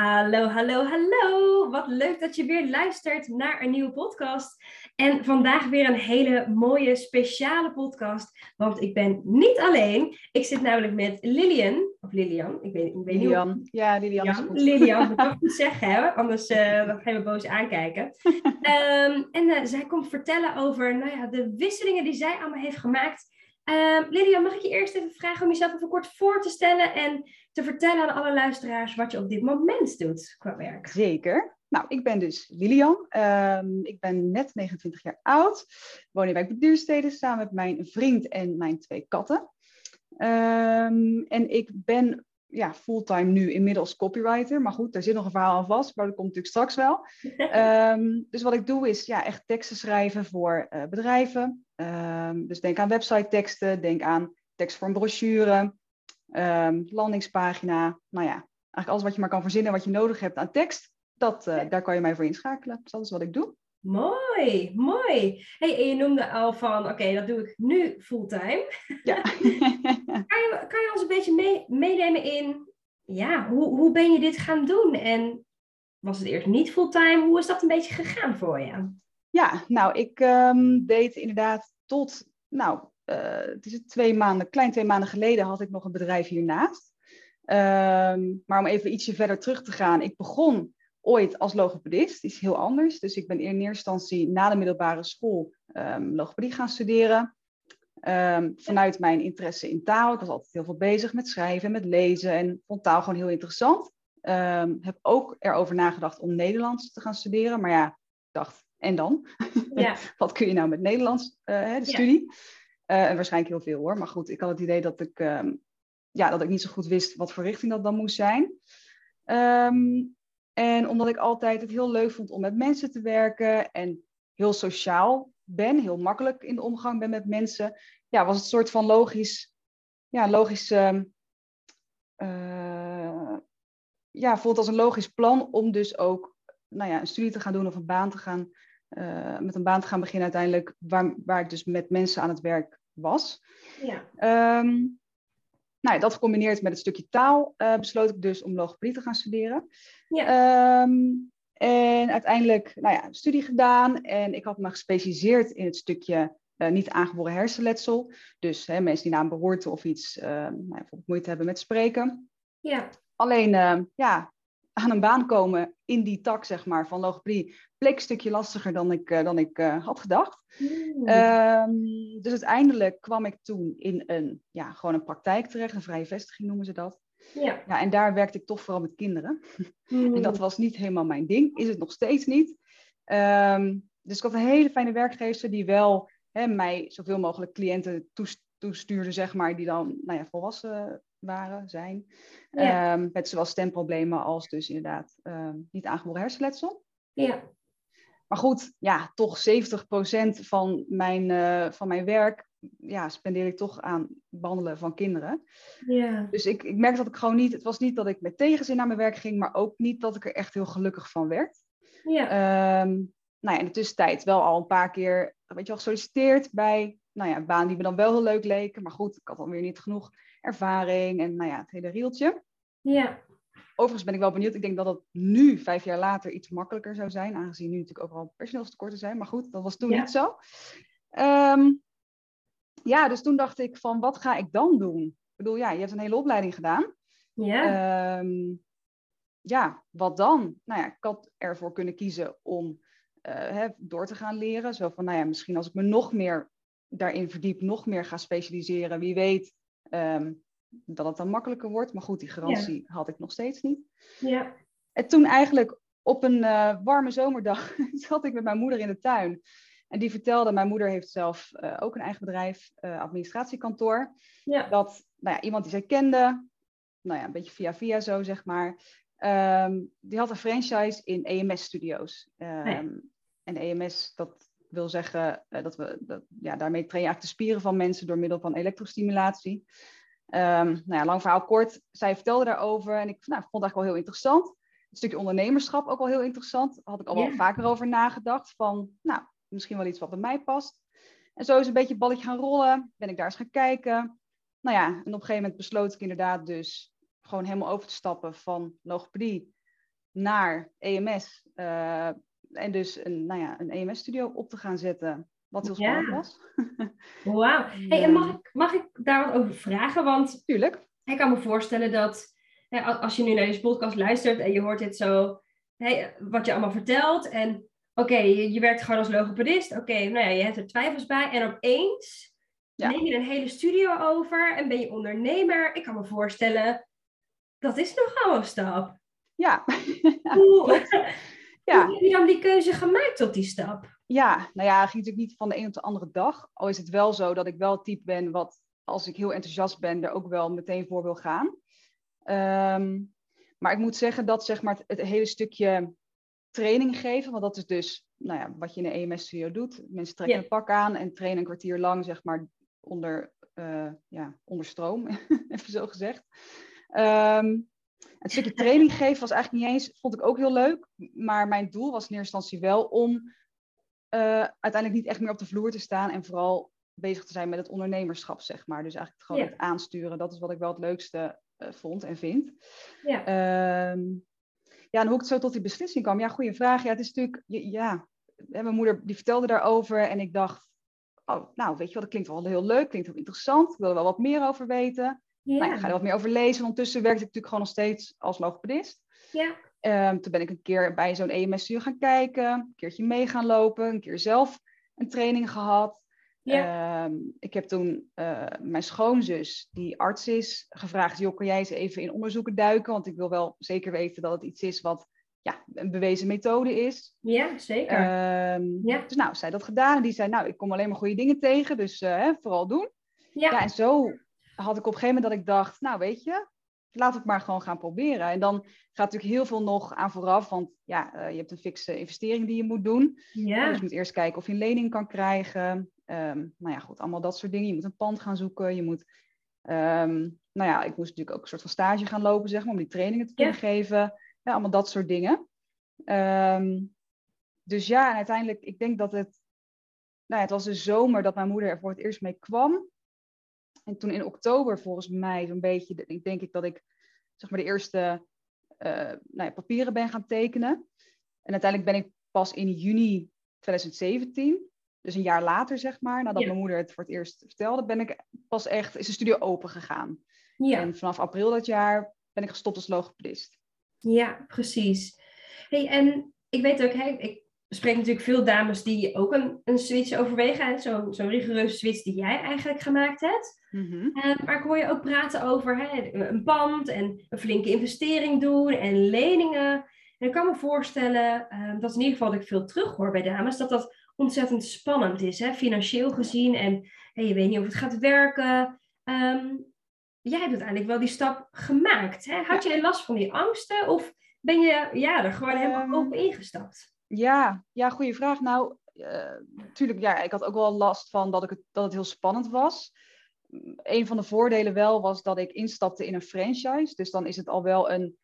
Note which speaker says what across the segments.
Speaker 1: Hallo, hallo, hallo. Wat leuk dat je weer luistert naar een nieuwe podcast. En vandaag weer een hele mooie, speciale podcast. Want ik ben niet alleen. Ik zit namelijk met Lilian. Of Lilian, ik weet, ik weet
Speaker 2: Lilian.
Speaker 1: niet.
Speaker 2: Ja, Lilian is goed.
Speaker 1: Lilian, moet ik goed zeggen, hè? anders uh, dan ga je me boos aankijken. um, en uh, zij komt vertellen over nou ja, de wisselingen die zij allemaal heeft gemaakt. Um, Lilian, mag ik je eerst even vragen om jezelf even kort voor te stellen en te vertellen aan alle luisteraars wat je op dit moment doet qua werk?
Speaker 2: Zeker. Nou, ik ben dus Lilian. Um, ik ben net 29 jaar oud. Woon in Wijk Duurstede samen met mijn vriend en mijn twee katten. Um, en ik ben ja, fulltime nu inmiddels copywriter. Maar goed, daar zit nog een verhaal aan vast, maar dat komt natuurlijk straks wel. um, dus wat ik doe is ja, echt teksten schrijven voor uh, bedrijven. Um, dus denk aan website teksten, denk aan tekst voor een brochure, um, landingspagina. Nou ja, eigenlijk alles wat je maar kan verzinnen wat je nodig hebt aan tekst. Dat, uh, daar kan je mij voor inschakelen. Dus dat is wat ik doe.
Speaker 1: Mooi, mooi. Hey, en je noemde al van, oké, okay, dat doe ik nu fulltime.
Speaker 2: Ja.
Speaker 1: kan, je, kan je ons een beetje mee, meenemen in, ja, hoe, hoe ben je dit gaan doen? En was het eerst niet fulltime? Hoe is dat een beetje gegaan voor je?
Speaker 2: Ja, nou, ik um, deed inderdaad tot, nou, uh, het is twee maanden, klein twee maanden geleden had ik nog een bedrijf hiernaast. Um, maar om even ietsje verder terug te gaan, ik begon ooit als logopedist, is heel anders. Dus ik ben in eerste instantie na de middelbare school um, logopedie gaan studeren. Um, vanuit mijn interesse in taal. Ik was altijd heel veel bezig met schrijven, met lezen en vond taal gewoon heel interessant. Um, heb ook erover nagedacht om Nederlands te gaan studeren. Maar ja, ik dacht, en dan?
Speaker 1: Ja.
Speaker 2: Wat kun je nou met Nederlands, uh, de studie? Ja. Uh, en waarschijnlijk heel veel hoor. Maar goed, ik had het idee dat ik, ja, dat ik niet zo goed wist wat voor richting dat dan moest zijn. En omdat ik altijd het heel leuk vond om met mensen te werken en heel sociaal ben, heel makkelijk in de omgang ben met mensen, ja, was het een soort van logisch, ja, logisch, uh, uh, ja, voelt als een logisch plan om dus ook, nou ja, een studie te gaan doen of een baan te gaan, uh, met een baan te gaan beginnen uiteindelijk, waar, waar ik dus met mensen aan het werk was.
Speaker 1: Ja.
Speaker 2: Um, nou ja, dat gecombineerd met het stukje taal uh, besloot ik dus om logopedie te gaan studeren.
Speaker 1: Ja.
Speaker 2: Um, en uiteindelijk, nou ja, studie gedaan en ik had me gespecialiseerd in het stukje uh, niet aangeboren hersenletsel. Dus hè, mensen die na een beroerte of iets uh, nou, bijvoorbeeld moeite hebben met spreken.
Speaker 1: Ja.
Speaker 2: Alleen, uh, ja, aan een baan komen in die tak, zeg maar, van logopedie bleek een stukje lastiger dan ik, dan ik had gedacht.
Speaker 1: Mm.
Speaker 2: Dus uiteindelijk kwam ik toen in een, ja, gewoon een praktijk terecht, een vrije vestiging noemen ze dat.
Speaker 1: Ja.
Speaker 2: ja en daar werkte ik toch vooral met kinderen.
Speaker 1: Mm.
Speaker 2: en dat was niet helemaal mijn ding, is het nog steeds niet. Um, dus ik had een hele fijne werkgever die wel hè, mij zoveel mogelijk cliënten toestuurde, zeg maar, die dan nou ja, volwassen waren, zijn.
Speaker 1: Ja.
Speaker 2: Um, met zowel stemproblemen als dus inderdaad niet aangeboren hersenletsel.
Speaker 1: Ja.
Speaker 2: Maar goed, ja, toch 70% van mijn, uh, van mijn werk ja, spendeer ik toch aan behandelen van kinderen.
Speaker 1: Ja.
Speaker 2: Dus ik, ik merkte dat ik gewoon niet, het was niet dat ik met tegenzin naar mijn werk ging, maar ook niet dat ik er echt heel gelukkig van werd.
Speaker 1: Ja.
Speaker 2: Um, nou ja, in de tussentijd wel al een paar keer, weet je wel, gesolliciteerd bij, nou ja, banen die me dan wel heel leuk leken. Maar goed, ik had dan weer niet genoeg ervaring en nou ja, het hele rieltje.
Speaker 1: Ja.
Speaker 2: Overigens ben ik wel benieuwd. Ik denk dat het nu, vijf jaar later, iets makkelijker zou zijn. Aangezien nu natuurlijk overal personeelstekorten zijn. Maar goed, dat was toen
Speaker 1: Ja.
Speaker 2: niet zo. Um, ja, dus toen dacht ik van, wat ga ik dan doen? Ik bedoel, ja, je hebt een hele opleiding gedaan.
Speaker 1: Ja.
Speaker 2: Um, ja, wat dan? Nou ja, ik had ervoor kunnen kiezen om uh, hè, door te gaan leren. Zo van, nou ja, misschien als ik me nog meer daarin verdiep, nog meer ga specialiseren. Wie weet um, dat het dan makkelijker wordt. Maar goed, die garantie ja. had ik nog steeds niet.
Speaker 1: Ja.
Speaker 2: En toen eigenlijk op een uh, warme zomerdag zat ik met mijn moeder in de tuin. En die vertelde, mijn moeder heeft zelf uh, ook een eigen bedrijf, uh, administratiekantoor.
Speaker 3: Ja.
Speaker 2: Dat nou ja, iemand die zij kende, nou ja, een beetje via via zo zeg maar, um, die had een franchise in EMS-studio's. Um,
Speaker 3: Nee.
Speaker 2: En EMS, dat wil zeggen uh, dat we, dat, ja, daarmee train je eigenlijk de spieren van mensen door middel van elektrostimulatie. Um, nou ja, lang verhaal kort, zij vertelde daarover en ik nou, vond het eigenlijk wel heel interessant. Een stukje ondernemerschap ook wel heel interessant. Daar had ik al wel vaker over nagedacht. Van, nou, misschien wel iets wat bij mij past. En zo is een beetje het balletje gaan rollen. Ben ik daar eens gaan kijken. Nou ja, en op een gegeven moment besloot ik inderdaad dus gewoon helemaal over te stappen van logopedie naar EMS. eh, en dus een, nou ja, een EMS-studio op te gaan zetten. Wat heel
Speaker 3: Ja.
Speaker 2: spannend was.
Speaker 3: Wauw. Hey, en mag ik, mag ik daar wat over vragen? Want
Speaker 2: Tuurlijk.
Speaker 3: ik kan me voorstellen dat hè, als je nu naar deze podcast luistert en je hoort dit zo, wat je allemaal vertelt. En oké, je, je werkt gewoon als logopedist. Oké, nou ja, je hebt er twijfels bij. En opeens
Speaker 2: Ja.
Speaker 3: neem je een hele studio over en ben je ondernemer. Ik kan me voorstellen, dat is nogal een stap.
Speaker 2: Ja.
Speaker 3: Hoe,
Speaker 2: ja.
Speaker 3: hoe heb je dan die keuze gemaakt tot die stap?
Speaker 2: Ja, nou ja, het ging natuurlijk niet van de een op de andere dag. Al is het wel zo dat ik wel het type ben wat, als ik heel enthousiast ben, er ook wel meteen voor wil gaan. Ehm, maar ik moet zeggen dat zeg maar, het, het hele stukje training geven, want dat is dus nou ja, wat je in een EMS-studio doet. Mensen trekken een pak aan en trainen een kwartier lang zeg maar, onder, eh, ja, onder stroom, even zo gezegd. Ehm, het stukje training geven was eigenlijk niet eens, vond ik ook heel leuk. Maar mijn doel was in eerste instantie wel om eh, uiteindelijk niet echt meer op de vloer te staan en vooral bezig te zijn met het ondernemerschap, zeg maar. Dus eigenlijk gewoon het aansturen. Dat is wat ik wel het leukste eh, vond en vind.
Speaker 3: Ja.
Speaker 2: Ehm, ja, en hoe ik zo tot die beslissing kwam. Ja, goede vraag. Ja, het is natuurlijk, ja, mijn moeder die vertelde daarover en ik dacht, oh, nou, weet je wel, dat klinkt wel heel leuk, klinkt heel interessant. Ik wil er wel wat meer over weten.
Speaker 3: Ja.
Speaker 2: Nou, ik ga er wat meer over lezen. Ondertussen werkte ik natuurlijk gewoon nog steeds als logopedist.
Speaker 3: ja.
Speaker 2: Ehm, toen ben ik een keer bij zo'n EMS-studio gaan kijken, een keertje mee gaan lopen, een keer zelf een training gehad.
Speaker 3: Ja.
Speaker 2: Ehm, ik heb toen eh, mijn schoonzus, die arts is, gevraagd: joh, kan jij eens even in onderzoeken duiken? Want ik wil wel zeker weten dat het iets is wat ja, een bewezen methode is.
Speaker 3: ja, zeker.
Speaker 2: Ehm,
Speaker 3: Ja.
Speaker 2: Dus nou, zij dat gedaan en die zei: Nou, ik kom alleen maar goede dingen tegen, dus eh, hè, vooral doen.
Speaker 3: ja.
Speaker 2: Ja, en zo had ik op een gegeven moment dat ik dacht, nou weet je, laat het maar gewoon gaan proberen. En dan gaat natuurlijk heel veel nog aan vooraf, want ja, eh, je hebt een fikse investering die je moet doen.
Speaker 3: ja.
Speaker 2: Dus je moet eerst kijken of je een lening kan krijgen. Ehm, nou ja, goed, allemaal dat soort dingen. Je moet een pand gaan zoeken. Je moet, ehm, nou ja, ik moest natuurlijk ook een soort van stage gaan lopen, zeg maar, om die trainingen te kunnen
Speaker 3: Ja.
Speaker 2: geven. Ja, allemaal dat soort dingen. Ehm, dus ja, en uiteindelijk, ik denk dat het, nou ja, het was de zomer dat mijn moeder er voor het eerst mee kwam. En toen in oktober volgens mij zo'n beetje, ik denk ik dat ik zeg maar de eerste eh, nou ja, papieren ben gaan tekenen. En uiteindelijk ben ik pas in juni 2017, dus een jaar later zeg maar, nadat
Speaker 3: Ja.
Speaker 2: mijn moeder het voor het eerst vertelde, ben ik pas echt, is de studio open gegaan.
Speaker 3: ja.
Speaker 2: En vanaf april dat jaar ben ik gestopt als logopedist.
Speaker 3: Ja, precies. Hey, en ik weet ook, hè, ik spreek natuurlijk veel dames die ook een, een switch overwegen. hè, Zo'n zo'n rigoureuze switch die jij eigenlijk gemaakt hebt. Eh, maar ik hoor je ook praten over hè, een pand en een flinke investering doen en leningen. En ik kan me voorstellen, eh, dat in ieder geval dat ik veel terughoor bij dames, dat dat ontzettend spannend is, hè, financieel gezien. En je weet niet of het gaat werken. Ehm, jij hebt uiteindelijk wel die stap gemaakt. Hè? Had jij last van die angsten of ben je ja, er gewoon helemaal
Speaker 2: Ehm,
Speaker 3: open ingestapt?
Speaker 2: Ja, ja, goede vraag. Nou, natuurlijk, ja, ik had ook wel last van dat, ik het, dat het heel spannend was. Een van de voordelen wel was dat ik instapte in een franchise. Dus dan is het al wel een,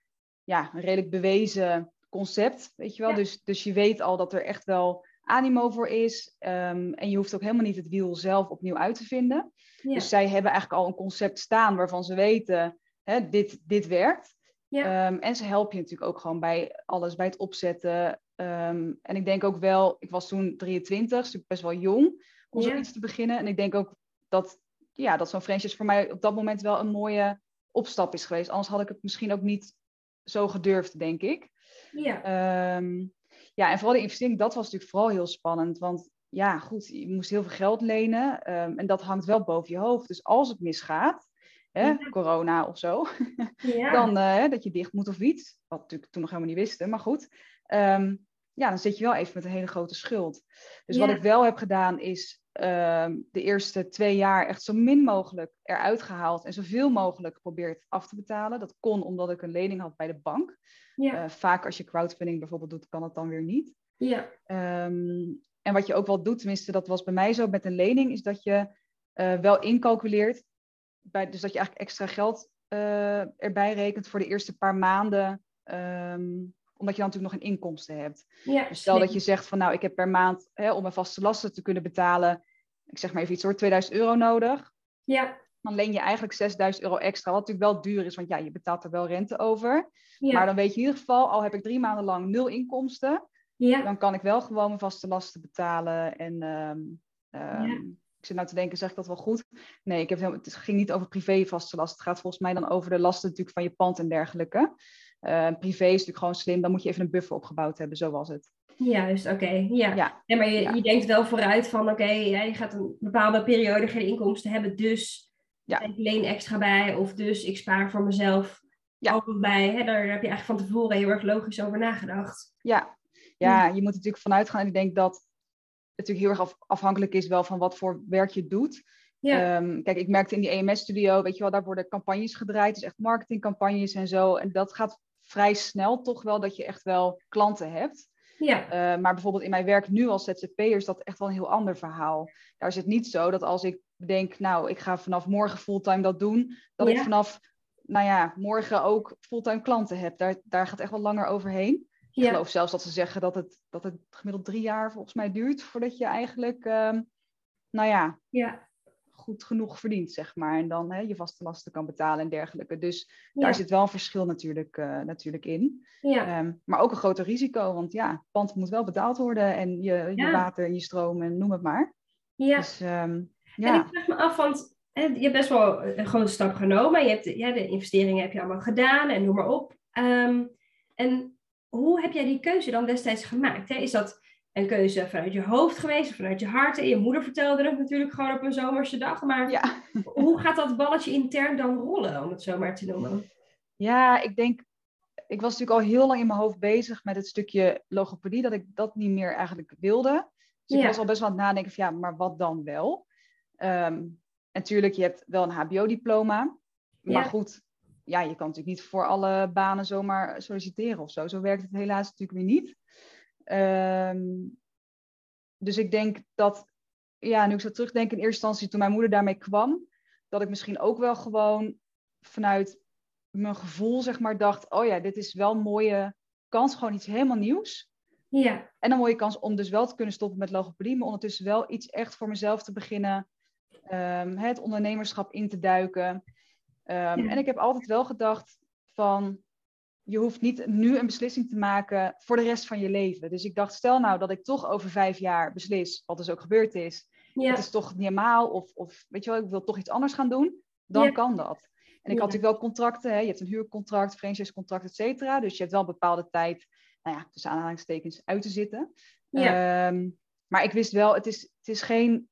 Speaker 2: ja, een redelijk bewezen concept, weet je wel.
Speaker 3: Ja.
Speaker 2: Dus, dus je weet al dat er echt wel animo voor is. Ehm, en je hoeft ook helemaal niet het wiel zelf opnieuw uit te vinden.
Speaker 3: Ja.
Speaker 2: Dus zij hebben eigenlijk al een concept staan waarvan ze weten, hè, dit, dit werkt.
Speaker 3: Ja.
Speaker 2: Ehm, en ze helpen je natuurlijk ook gewoon bij alles, bij het opzetten. Ehm, en ik denk ook wel, ik was toen 23, dus best wel jong om
Speaker 3: Ja.
Speaker 2: zoiets te beginnen. En ik denk ook dat, ja, dat zo'n franchise voor mij op dat moment wel een mooie opstap is geweest. Anders had ik het misschien ook niet zo gedurfd, denk ik.
Speaker 3: ja.
Speaker 2: Ja, en vooral de investering, dat was natuurlijk vooral heel spannend. Want ja, goed, je moest heel veel geld lenen. ehm, en dat hangt wel boven je hoofd. Dus als het misgaat, hè,
Speaker 3: Ja.
Speaker 2: corona of zo,
Speaker 3: ja.
Speaker 2: dan eh, dat je dicht moet of iets. Wat natuurlijk toen nog helemaal niet wisten, maar goed. Ehm, ja, dan zit je wel even met een hele grote schuld. Dus
Speaker 3: Ja.
Speaker 2: wat ik wel heb gedaan is ehm, de eerste twee jaar echt zo min mogelijk eruit gehaald en zoveel mogelijk geprobeerd af te betalen. Dat kon omdat ik een lening had bij de bank.
Speaker 3: Ja,
Speaker 2: Eh, vaak als je crowdfunding bijvoorbeeld doet, kan dat dan weer niet.
Speaker 3: ja,
Speaker 2: Ehm, en wat je ook wel doet, tenminste dat was bij mij zo met een lening, is dat je eh, wel incalculeert. Bij, dus dat je eigenlijk extra geld eh, erbij rekent voor de eerste paar maanden. ehm, omdat je dan natuurlijk nog een inkomsten hebt.
Speaker 3: ja.
Speaker 2: Dus stel dat je zegt van nou, ik heb per maand hè, om mijn vaste lasten te kunnen betalen, ik zeg maar even iets hoor, 2000 euro nodig.
Speaker 3: Ja,
Speaker 2: Dan leen je eigenlijk 6000 euro extra, wat natuurlijk wel duur is, want ja, je betaalt er wel rente over.
Speaker 3: ja,
Speaker 2: Maar dan weet je in ieder geval, al heb ik drie maanden lang nul inkomsten,
Speaker 3: ja,
Speaker 2: dan kan ik wel gewoon mijn vaste lasten betalen. En ehm, ehm,
Speaker 3: Ja.
Speaker 2: ik zit nou te denken, zeg ik dat wel goed? Nee, ik heb het ging niet over privé vaste lasten. Het gaat volgens mij dan over de lasten natuurlijk van je pand en dergelijke. Eh, privé is natuurlijk gewoon slim, dan moet je even een buffer opgebouwd hebben, zo was het.
Speaker 3: juist, oké. Ja. Maar je,
Speaker 2: Ja.
Speaker 3: je denkt wel vooruit van, oké, ja, je gaat een bepaalde periode geen inkomsten hebben, dus
Speaker 2: Ja.
Speaker 3: ik leen extra bij, of dus ik spaar voor mezelf
Speaker 2: Ja.
Speaker 3: bij. Hè, daar heb je eigenlijk van tevoren heel erg logisch over nagedacht.
Speaker 2: Ja, ja je moet er natuurlijk vanuit gaan. En ik denk dat het natuurlijk heel erg af- afhankelijk is wel van wat voor werk je doet.
Speaker 3: Ja,
Speaker 2: Ehm, kijk, ik merkte in die EMS-studio, weet je wel, daar worden campagnes gedraaid. Dus echt marketingcampagnes en zo. En dat gaat vrij snel toch wel dat je echt wel klanten hebt.
Speaker 3: Ja,
Speaker 2: Uh, maar bijvoorbeeld in mijn werk nu als ZZP'er is dat echt wel een heel ander verhaal. Daar is het niet zo dat als ik denk, nou, ik ga vanaf morgen fulltime dat doen, dat ik vanaf, nou ja, morgen ook fulltime klanten heb. Daar, daar gaat echt wel langer overheen. Ik geloof zelfs dat ze zeggen dat het, dat het gemiddeld drie jaar volgens mij duurt voordat je eigenlijk, ehm, nou ja,
Speaker 3: ja,
Speaker 2: goed genoeg verdient, zeg maar. En dan hè, je vaste lasten kan betalen en dergelijke. Dus
Speaker 3: ja,
Speaker 2: daar zit wel een verschil natuurlijk, eh, natuurlijk in.
Speaker 3: ja,
Speaker 2: Ehm, maar ook een groter risico, want ja, pand moet wel betaald worden en je, je water en je stroom en noem het maar.
Speaker 3: ja.
Speaker 2: Dus ehm,
Speaker 3: En ik vraag me af, want hè, je hebt best wel een grote stap genomen. Je hebt, ja, de investeringen heb je allemaal gedaan en noem maar op. Ehm, en hoe heb jij die keuze dan destijds gemaakt? Hè? Is dat een keuze vanuit je hoofd geweest of vanuit je hart? En je moeder vertelde het natuurlijk gewoon op een zomerse dag. Maar
Speaker 2: ja.
Speaker 3: hoe gaat dat balletje intern dan rollen, om het zo maar te noemen?
Speaker 2: ja, ik denk, ik was natuurlijk al heel lang in mijn hoofd bezig met het stukje logopedie, dat ik dat niet meer eigenlijk wilde. Dus ik was al best wel aan het nadenken van ja, maar wat dan wel? En natuurlijk, je hebt wel een HBO-diploma, maar
Speaker 3: Ja.
Speaker 2: goed, ja, je kan natuurlijk niet voor alle banen zomaar solliciteren of zo. Zo werkt het helaas natuurlijk weer niet. Ehm, dus ik denk dat, ja, nu ik zo terugdenk in eerste instantie toen mijn moeder daarmee kwam, dat ik misschien ook wel gewoon vanuit mijn gevoel, zeg maar, dacht, oh ja, dit is wel een mooie kans, gewoon iets helemaal nieuws.
Speaker 3: Ja,
Speaker 2: En een mooie kans om dus wel te kunnen stoppen met logopedie, maar ondertussen wel iets echt voor mezelf te beginnen, ehm, het ondernemerschap in te duiken. Ehm,
Speaker 3: Ja.
Speaker 2: En ik heb altijd wel gedacht van, je hoeft niet nu een beslissing te maken voor de rest van je leven. Dus ik dacht, stel nou dat ik toch over vijf jaar beslis, wat dus ook gebeurd is,
Speaker 3: ja,
Speaker 2: het is toch niet helemaal, of, of weet je wel, ik wil toch iets anders gaan doen, dan
Speaker 3: Ja.
Speaker 2: kan dat. En ik had natuurlijk wel contracten, hè? je hebt een huurcontract, franchisecontract, et cetera. Dus je hebt wel een bepaalde tijd, nou ja, tussen aanhalingstekens, uit te zitten.
Speaker 3: ja,
Speaker 2: Ehm, maar ik wist wel, het is, het is geen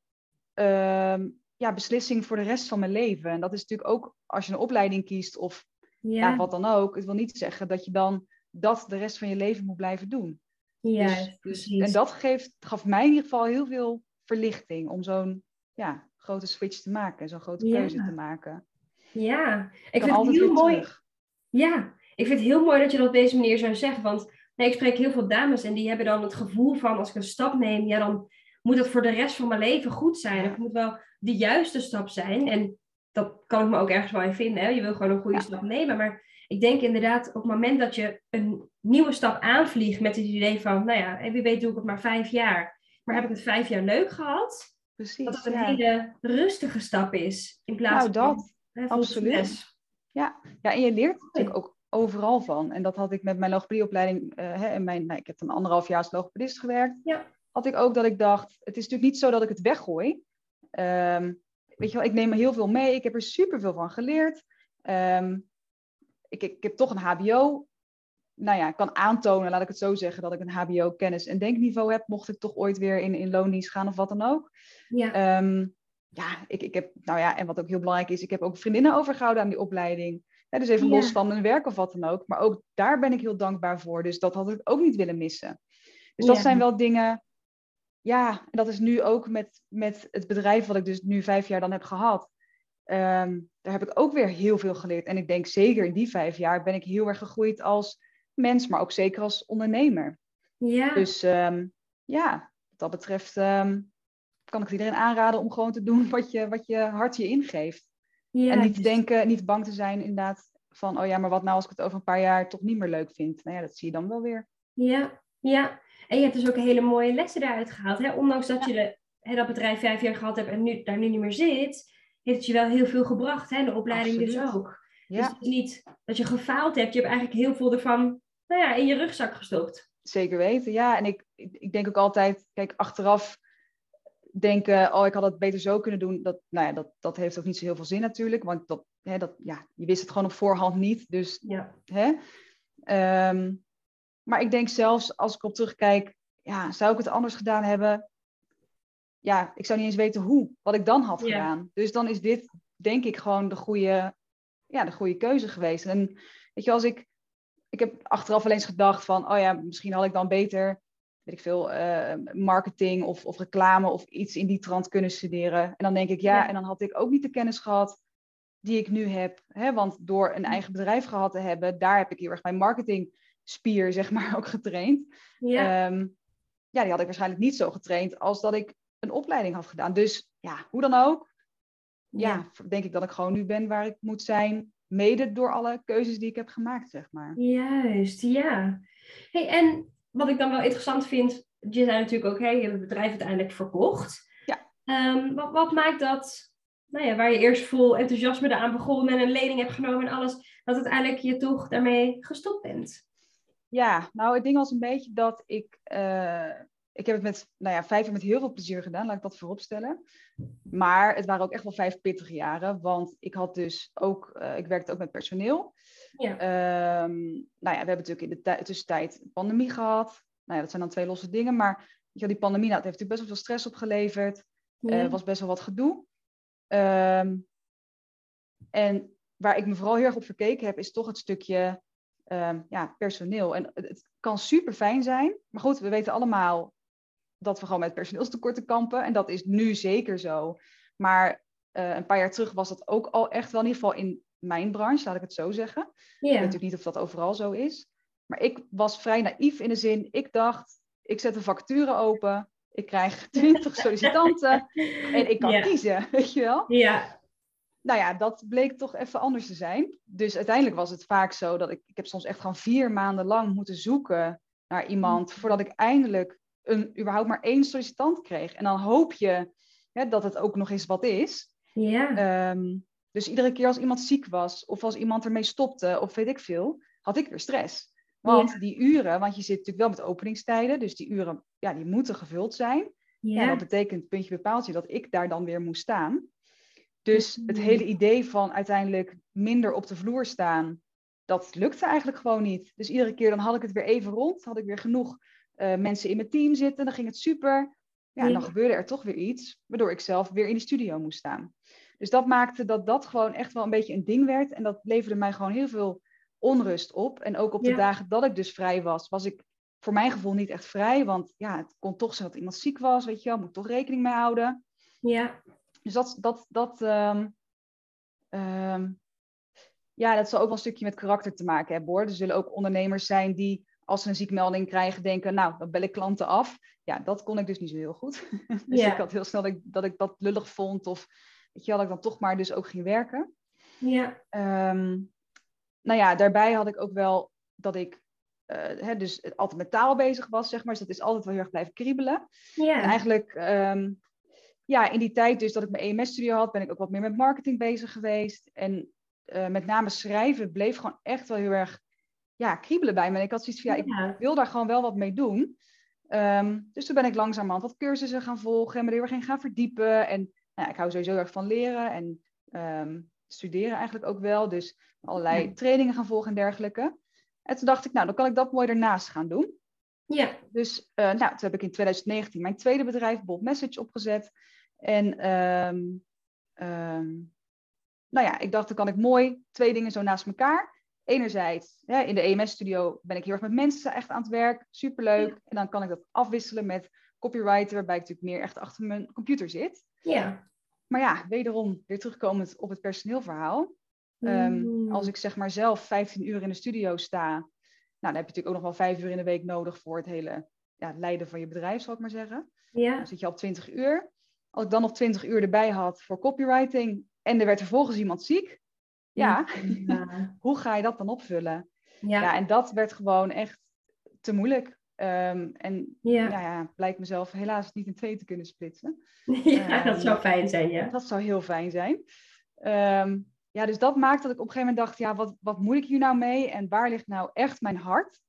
Speaker 2: ehm, ja, beslissing voor de rest van mijn leven. En dat is natuurlijk ook als je een opleiding kiest of ja.
Speaker 3: ja,
Speaker 2: wat dan ook. Het wil niet zeggen dat je dan dat de rest van je leven moet blijven doen.
Speaker 3: ja,
Speaker 2: Dus- dus,
Speaker 3: precies.
Speaker 2: en dat geeft, gaf mij in ieder geval heel veel verlichting om zo'n ja, grote switch te maken, zo'n grote
Speaker 3: Ja.
Speaker 2: keuze te maken.
Speaker 3: Ja, ik
Speaker 2: Ik
Speaker 3: vind het heel mooi.
Speaker 2: terug.
Speaker 3: Ja, ik vind het heel mooi dat je dat op deze manier zou zeggen. Want nee, ik spreek heel veel dames en die hebben dan het gevoel van als ik een stap neem, ja, dan moet het voor de rest van mijn leven goed zijn. Het moet wel de juiste stap zijn. En dat kan ik me ook ergens wel in vinden. Hè? Je wil gewoon een goede
Speaker 2: Ja.
Speaker 3: stap nemen. Maar ik denk inderdaad, op het moment dat je een nieuwe stap aanvliegt met het idee van, nou ja, wie weet doe ik het maar vijf jaar. Maar heb ik het vijf jaar leuk gehad?
Speaker 2: Precies.
Speaker 3: Dat het een
Speaker 2: ja.
Speaker 3: hele rustige stap is. In plaats
Speaker 2: Nou, dat.
Speaker 3: van hè,
Speaker 2: absoluut.
Speaker 3: stress.
Speaker 2: Ja, en je leert er natuurlijk ook overal van. En dat had ik met mijn logopedieopleiding, eh, hè, en mijn, nou, ik heb dan anderhalf jaar als logopedist gewerkt.
Speaker 3: Ja.
Speaker 2: Had ik ook dat ik dacht, het is natuurlijk niet zo dat ik het weggooi. Ehm, weet je wel, ik neem er heel veel mee. Ik heb er superveel van geleerd. Ehm, ik, ik, heb toch een HBO. Nou ja, ik kan aantonen, laat ik het zo zeggen, dat ik een HBO-kennis en denkniveau heb. Mocht ik toch ooit weer in, in loondienst gaan of wat dan ook.
Speaker 3: Ja,
Speaker 2: Ehm, ja, ik, ik heb, nou ja, en wat ook heel belangrijk is, ik heb ook vriendinnen overgehouden aan die opleiding. Hè, dus even
Speaker 3: Ja.
Speaker 2: los van hun werk of wat dan ook. Maar ook daar ben ik heel dankbaar voor. Dus dat had ik ook niet willen missen. Dus dat
Speaker 3: Ja.
Speaker 2: zijn wel dingen, ja, en dat is nu ook met, met het bedrijf wat ik dus nu vijf jaar dan heb gehad. Ehm, daar heb ik ook weer heel veel geleerd. En ik denk zeker in die vijf jaar ben ik heel erg gegroeid als mens, maar ook zeker als ondernemer.
Speaker 3: Ja,
Speaker 2: Dus ehm, ja, wat dat betreft ehm, kan ik het iedereen aanraden om gewoon te doen wat je, wat je hart je ingeeft.
Speaker 3: ja,
Speaker 2: en niet te
Speaker 3: dus-
Speaker 2: denken, niet bang te zijn inderdaad van, oh ja, maar wat nou als ik het over een paar jaar toch niet meer leuk vind? Nou ja, dat zie je dan wel weer.
Speaker 3: Ja, ja. En je hebt dus ook hele mooie lessen daaruit gehaald. Hè? Ondanks dat je de, hè, dat bedrijf vijf jaar gehad hebt en nu, daar nu niet meer zit, heeft het je wel heel veel gebracht. Hè? De opleiding dus ook. Dus het is niet dat je gefaald hebt. Je hebt eigenlijk heel veel ervan nou ja, in je rugzak gestopt.
Speaker 2: zeker weten. Ja, en ik, ik, ik denk ook altijd, kijk, achteraf denken, oh, ik had het beter zo kunnen doen. Dat, nou ja, dat, dat heeft ook niet zo heel veel zin natuurlijk, want dat, hè, dat, ja, je wist het gewoon op voorhand niet. Dus
Speaker 3: Ja,
Speaker 2: Hè? Ehm, maar ik denk zelfs als ik op terugkijk, ja, zou ik het anders gedaan hebben? Ja, ik zou niet eens weten hoe, wat ik dan had
Speaker 3: Ja.
Speaker 2: gedaan. Dus dan is dit, denk ik, gewoon de goede, ja, de goede keuze geweest. En weet je, als ik, ik heb achteraf wel eens gedacht van, oh ja, misschien had ik dan beter, weet ik veel, eh, marketing of, of reclame of iets in die trant kunnen studeren. En dan denk ik, ja,
Speaker 3: Ja.
Speaker 2: en dan had ik ook niet de kennis gehad die ik nu heb. Hè? Want door een eigen bedrijf gehad te hebben, daar heb ik heel erg mijn marketingspier, zeg maar, ook getraind.
Speaker 3: ja,
Speaker 2: Ehm, ja, die had ik waarschijnlijk niet zo getraind als dat ik een opleiding had gedaan. Dus ja, hoe dan ook, ja, denk ik dat ik gewoon nu ben waar ik moet zijn, mede door alle keuzes die ik heb gemaakt, zeg maar.
Speaker 3: Juist, ja. Hey, en wat ik dan wel interessant vind, je zei natuurlijk ook, hè, je hebt het bedrijf uiteindelijk verkocht.
Speaker 2: Ja.
Speaker 3: Ehm, wat, wat maakt dat, nou ja, waar je eerst vol enthousiasme eraan begon en een lening hebt genomen en alles, dat uiteindelijk je toch daarmee gestopt bent?
Speaker 2: Ja, nou, het ding was een beetje dat ik. eh, ik heb het met, nou ja, vijf jaar met heel veel plezier gedaan, laat ik dat vooropstellen. Maar het waren ook echt wel vijf pittige jaren, want ik had dus ook, eh, ik werkte ook met personeel.
Speaker 3: Ja.
Speaker 2: Ehm, nou ja, we hebben natuurlijk in de tij- tussentijd pandemie gehad. Nou ja, dat zijn dan twee losse dingen, maar wel, die pandemie, nou, dat heeft natuurlijk best wel veel stress opgeleverd.
Speaker 3: Ja.
Speaker 2: Er was best wel wat gedoe. Ehm, en waar ik me vooral heel erg op verkeken heb, is toch het stukje ehm, ja, personeel. En het, kan super fijn zijn. Maar goed, we weten allemaal dat we gewoon met personeelstekorten kampen. En dat is nu zeker zo. Maar eh, een paar jaar terug was dat ook al echt wel, in ieder geval in mijn branche, laat ik het zo zeggen. Ik weet natuurlijk niet of dat overal zo is. Maar ik was vrij naïef in de zin, ik dacht, ik zet de vacature open. Ik krijg 20 sollicitanten en ik kan kiezen, weet je wel?
Speaker 3: Ja,
Speaker 2: Nou ja, dat bleek toch even anders te zijn. Dus uiteindelijk was het vaak zo dat ik, ik heb soms echt gewoon vier maanden lang moeten zoeken naar iemand voordat ik eindelijk een, überhaupt maar één sollicitant kreeg. En dan hoop je hè, dat het ook nog eens wat is.
Speaker 3: ja,
Speaker 2: Ehm, dus iedere keer als iemand ziek was of als iemand ermee stopte of weet ik veel, had ik weer stress. Want die uren, want je zit natuurlijk wel met openingstijden, dus die uren, ja, die moeten gevuld zijn. Ja,
Speaker 3: ja.
Speaker 2: dat betekent puntje bepaaltje dat ik daar dan weer moest staan. Dus het
Speaker 3: Mhm.
Speaker 2: hele idee van uiteindelijk minder op de vloer staan, dat lukte eigenlijk gewoon niet. Dus iedere keer dan had ik het weer even rond, had ik weer genoeg eh, mensen in mijn team zitten, dan ging het super. Ja, en dan gebeurde er toch weer iets, waardoor ik zelf weer in de studio moest staan. Dus dat maakte dat dat gewoon echt wel een beetje een ding werd. En dat leverde mij gewoon heel veel onrust op. En ook op de
Speaker 3: Ja.
Speaker 2: dagen dat ik dus vrij was, was ik voor mijn gevoel niet echt vrij. Want ja, het kon toch zijn dat iemand ziek was, weet je wel, moet ik toch rekening mee houden.
Speaker 3: ja.
Speaker 2: Dus dat, dat, dat, ehm, ehm, ja, dat zal ook wel een stukje met karakter te maken hebben hoor. Er zullen ook ondernemers zijn die als ze een ziekmelding krijgen denken, nou, dan bel ik klanten af. Ja, dat kon ik dus niet zo heel goed. dus ik had heel snel dat ik, dat ik dat lullig vond of weet je dat ik dan toch maar dus ook ging werken.
Speaker 3: Ja,
Speaker 2: Ehm, nou ja, daarbij had ik ook wel dat ik eh, hè, dus altijd met taal bezig was, zeg maar. Dus dat is altijd wel heel erg blijven kriebelen. En
Speaker 3: ja,
Speaker 2: eigenlijk, ehm, ja, in die tijd dus dat ik mijn EMS-studio had, ben ik ook wat meer met marketing bezig geweest. En eh, met name schrijven bleef gewoon echt wel heel erg, ja, kriebelen bij me. En ik had zoiets van, ja, ik wil daar gewoon wel wat mee doen. Ehm, dus toen ben ik langzamerhand wat cursussen gaan volgen en me er heel erg in gaan verdiepen. En nou ik hou sowieso heel erg van leren en ehm, studeren eigenlijk ook wel. Dus allerlei
Speaker 3: Ja.
Speaker 2: trainingen gaan volgen en dergelijke. En toen dacht ik, nou, dan kan ik dat mooi ernaast gaan doen.
Speaker 3: Ja,
Speaker 2: Dus eh, nou, toen heb ik in 2019 mijn tweede bedrijf, Bold Message, opgezet. En ehm, ehm, nou ja, ik dacht, dan kan ik mooi twee dingen zo naast elkaar. enerzijds, in de EMS-studio ben ik heel erg met mensen echt aan het werk. Superleuk. En dan kan ik dat afwisselen met copywriter, waarbij ik natuurlijk meer echt achter mijn computer zit.
Speaker 3: Ja.
Speaker 2: Maar ja, wederom weer terugkomend op het personeelverhaal. Ehm,
Speaker 3: Mm.
Speaker 2: als ik zeg maar zelf 15 uur in de studio sta, nou, dan heb je natuurlijk ook nog wel vijf uur in de week nodig voor het hele ja, leiden van je bedrijf, zal ik maar zeggen.
Speaker 3: Ja.
Speaker 2: Dan zit je op 20 uur. Als ik dan nog 20 uur erbij had voor copywriting en er werd vervolgens iemand ziek, ja,
Speaker 3: Ja.
Speaker 2: hoe ga je dat dan opvullen?
Speaker 3: Ja.
Speaker 2: Ja, en dat werd gewoon echt te moeilijk. Ehm, en
Speaker 3: Ja.
Speaker 2: nou ja, blijkt mezelf helaas niet in twee te kunnen splitsen.
Speaker 3: Ja, dat zou fijn zijn, ja.
Speaker 2: Dat zou heel fijn zijn. Ehm, ja, dus dat maakt dat ik op een gegeven moment dacht, ja, wat, wat moet ik hier nou mee? En waar ligt nou echt mijn hart?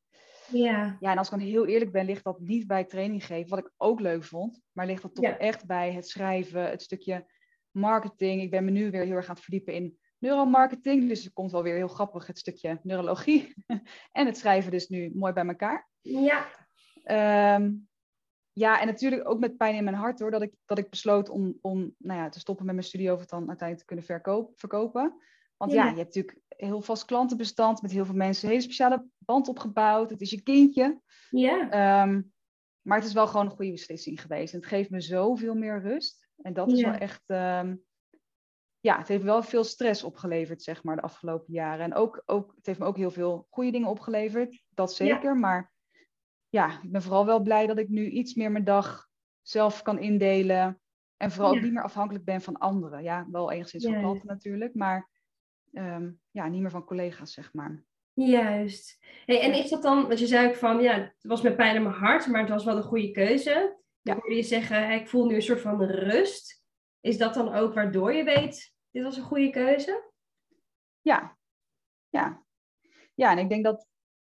Speaker 3: Ja.
Speaker 2: Ja, en als ik dan heel eerlijk ben, ligt dat niet bij training geven, wat ik ook leuk vond. Maar ligt dat toch
Speaker 3: Ja.
Speaker 2: echt bij het schrijven, het stukje marketing. Ik ben me nu weer heel erg aan het verdiepen in neuromarketing. Dus er komt wel weer heel grappig het stukje neurologie. en het schrijven dus nu mooi bij elkaar.
Speaker 3: Ja.
Speaker 2: Ehm, ja, en natuurlijk ook met pijn in mijn hart hoor, dat ik, dat ik besloot om, om nou ja, te stoppen met mijn studie of het dan uiteindelijk te kunnen verkoop, verkopen. Want ja.
Speaker 3: Ja.
Speaker 2: je hebt natuurlijk heel vast klantenbestand met heel veel mensen, een hele speciale band opgebouwd. Het is je kindje.
Speaker 3: Ja.
Speaker 2: Ehm, maar het is wel gewoon een goede beslissing geweest. En het geeft me zoveel meer rust. En dat is
Speaker 3: Ja.
Speaker 2: wel echt. ehm, ja, het heeft wel veel stress opgeleverd, zeg maar, de afgelopen jaren. En ook, ook, het heeft me ook heel veel goede dingen opgeleverd. Dat zeker. Maar ja, ik ben vooral wel blij dat ik nu iets meer mijn dag zelf kan indelen. En vooral
Speaker 3: Ja.
Speaker 2: ook niet meer afhankelijk ben van anderen. Ja, wel enigszins van klanten natuurlijk. Maar ehm, ja, niet meer van collega's, zeg maar.
Speaker 3: Juist. Hey, en is dat dan, want je zei ook van, ja, het was met pijn in mijn hart, maar het was wel een goede keuze.
Speaker 2: Ja.
Speaker 3: Ik hoorde je zeggen, ik voel nu een soort van rust. Is dat dan ook waardoor je weet, dit was een goede keuze?
Speaker 2: Ja, ja. Ja, en ik denk dat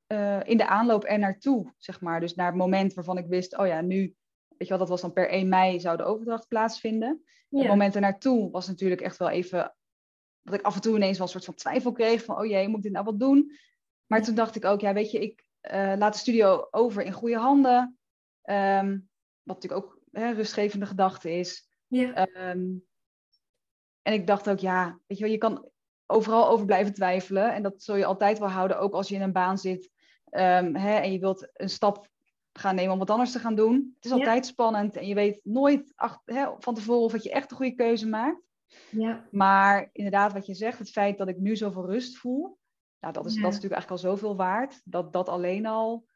Speaker 2: eh, in de aanloop er naartoe, zeg maar, dus naar het moment waarvan ik wist, oh ja, nu, weet je wel, dat was dan per 1 mei zou de overdracht plaatsvinden. Het
Speaker 3: Ja.
Speaker 2: moment er naartoe was natuurlijk echt wel even, dat ik af en toe ineens wel een soort van twijfel kreeg van, oh jee, moet ik dit nou wat doen? Maar toen dacht ik ook, ja, weet je, ik eh, laat de studio over in goede handen. Ehm, wat natuurlijk ook hè, rustgevende gedachte is.
Speaker 3: Ja.
Speaker 2: Ehm, en ik dacht ook, ja, weet je wel, je kan overal over blijven twijfelen. En dat zul je altijd wel houden, ook als je in een baan zit ehm, hè, en je wilt een stap gaan nemen om wat anders te gaan doen. Het is
Speaker 3: Ja.
Speaker 2: altijd spannend en je weet nooit hè, van tevoren of dat je echt de goede keuze maakt.
Speaker 3: Ja.
Speaker 2: Maar inderdaad, wat je zegt, het feit dat ik nu zoveel rust voel, nou, dat, is,
Speaker 3: Ja.
Speaker 2: dat is natuurlijk eigenlijk al zoveel waard. Dat dat alleen al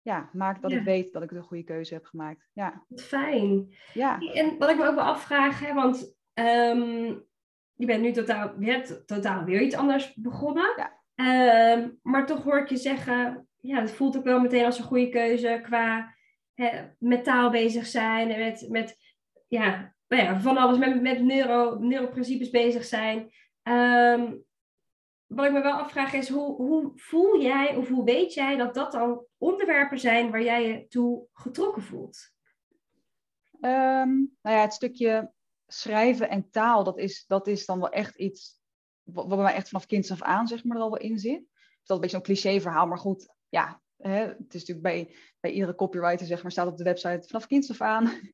Speaker 2: ja, maakt dat
Speaker 3: Ja.
Speaker 2: ik weet dat ik de goede keuze heb gemaakt. Ja,
Speaker 3: fijn.
Speaker 2: ja.
Speaker 3: En wat ik me ook wel afvraag, hè, want ehm, je bent nu totaal, je hebt totaal weer iets anders begonnen.
Speaker 2: Ja.
Speaker 3: Ehm, maar toch hoor ik je zeggen, ja, het voelt ook wel meteen als een goede keuze qua hè, met taal bezig zijn en met, met ja, nou ja, van alles met, met neuro, neuroprincipes bezig zijn. Ehm, wat ik me wel afvraag is, hoe, hoe voel jij of hoe weet jij dat dat dan onderwerpen zijn waar jij je toe getrokken voelt?
Speaker 2: Ehm, nou ja, het stukje schrijven en taal, dat is, dat is dan wel echt iets wat, bij mij echt vanaf kinds af aan zeg maar, er al wel in zit. Het is dat een beetje zo'n cliché verhaal, maar goed, ja, hè, het is natuurlijk bij, bij iedere copywriter zeg maar, staat op de website vanaf kinds af aan.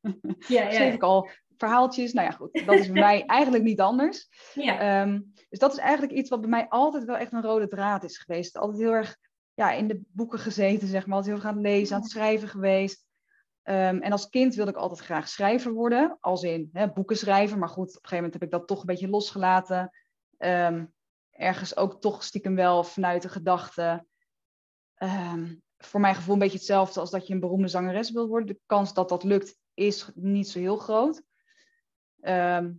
Speaker 3: Ja,
Speaker 2: Schreef ik al verhaaltjes. Nou ja, goed, dat is bij mij eigenlijk niet anders.
Speaker 3: ja.
Speaker 2: Ehm, dus dat is eigenlijk iets wat bij mij altijd wel echt een rode draad is geweest. Altijd heel erg ja, in de boeken gezeten, zeg maar. Altijd heel erg aan het lezen, aan het schrijven geweest. Ehm, en als kind wilde ik altijd graag schrijver worden. Als in hè, boeken schrijven. Maar goed, op een gegeven moment heb ik dat toch een beetje losgelaten. Ehm, ergens ook toch stiekem wel vanuit de gedachte... voor mijn gevoel een beetje hetzelfde als dat je een beroemde zangeres wilt worden. De kans dat dat lukt is niet zo heel groot. Ehm,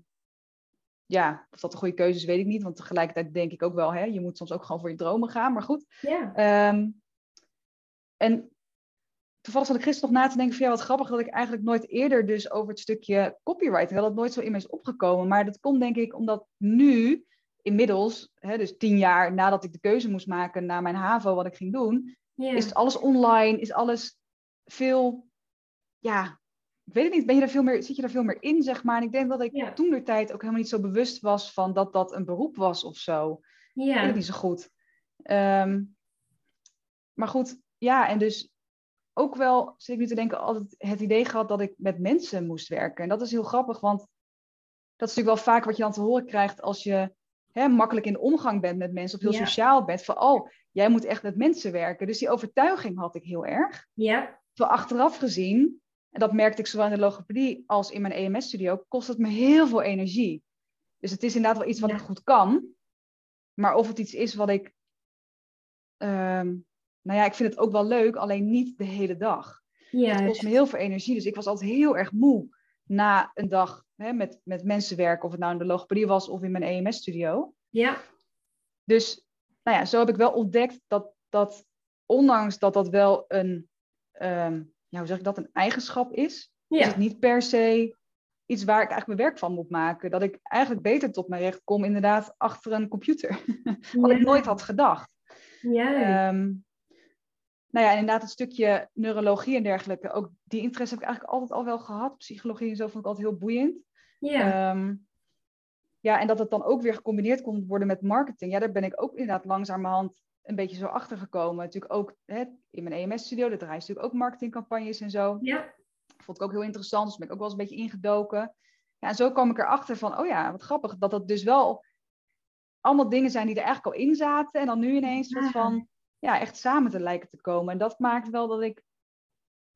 Speaker 2: ja, of dat een goede keuze is, weet ik niet. Want tegelijkertijd denk ik ook wel, hè, je moet soms ook gewoon voor je dromen gaan. Maar goed.
Speaker 3: ja.
Speaker 2: Ehm, en toevallig zat ik gisteren nog na te denken van ja, wat grappig dat ik eigenlijk nooit eerder dus over het stukje copywriting, dat het nooit zo in me is opgekomen. Maar dat komt denk ik omdat nu, inmiddels, hè, dus tien jaar nadat ik de keuze moest maken naar mijn HAVO, wat ik ging doen,
Speaker 3: ja.
Speaker 2: is alles online, is alles veel, ja, ik weet het niet, ben je er veel meer, zit je er veel meer in, zeg maar. En ik denk dat ik
Speaker 3: Ja.
Speaker 2: toen de tijd ook helemaal niet zo bewust was van dat dat een beroep was of zo. Ik weet
Speaker 3: ja.
Speaker 2: het niet zo goed. Ehm, maar goed, ja, en dus ook wel, zit ik nu te denken, altijd het idee gehad dat ik met mensen moest werken. En dat is heel grappig, want dat is natuurlijk wel vaak wat je dan te horen krijgt als je hè, makkelijk in de omgang bent met mensen of heel sociaal bent. Van, oh, jij moet echt met mensen werken. Dus die overtuiging had ik heel erg.
Speaker 3: Ja.
Speaker 2: Terwijl achteraf gezien, en dat merkte ik zowel in de logopedie als in mijn EMS-studio, kost het me heel veel energie. Dus het is inderdaad wel iets wat ik goed kan. Maar of het iets is wat ik. Ehm, nou ja, ik vind het ook wel leuk, alleen niet de hele dag. Ja, het kost me heel veel energie. Dus ik was altijd heel erg moe na een dag hè, met, met mensen werken. Of het nou in de logopedie was of in mijn EMS-studio.
Speaker 3: Ja.
Speaker 2: Dus nou ja, zo heb ik wel ontdekt dat, dat ondanks dat dat wel een, um, ja, hoe zeg ik dat, een eigenschap is, ja. is het niet per se iets waar ik eigenlijk mijn werk van moet maken. Dat ik eigenlijk beter tot mijn recht kom, inderdaad, achter een computer. Wat ik nooit had gedacht.
Speaker 3: Ja. Um,
Speaker 2: nou ja, inderdaad, het stukje neurologie en dergelijke. Ook die interesse heb ik eigenlijk altijd al wel gehad. Psychologie en zo vond ik altijd heel boeiend.
Speaker 3: Ja.
Speaker 2: Um, ja, en dat het dan ook weer gecombineerd kon worden met marketing. Ja, daar ben ik ook inderdaad langzamerhand een beetje zo achter gekomen. Natuurlijk ook hè, in mijn EMS-studio, daar draai je natuurlijk ook marketingcampagnes en zo.
Speaker 3: Ja.
Speaker 2: Vond ik ook heel interessant, dus ben ik ook wel eens een beetje ingedoken. Ja, en zo kwam ik erachter van, oh ja, wat grappig, dat dat dus wel allemaal dingen zijn die er eigenlijk al in zaten. En dan nu ineens van, ja, echt samen te lijken te komen. En dat maakt wel dat ik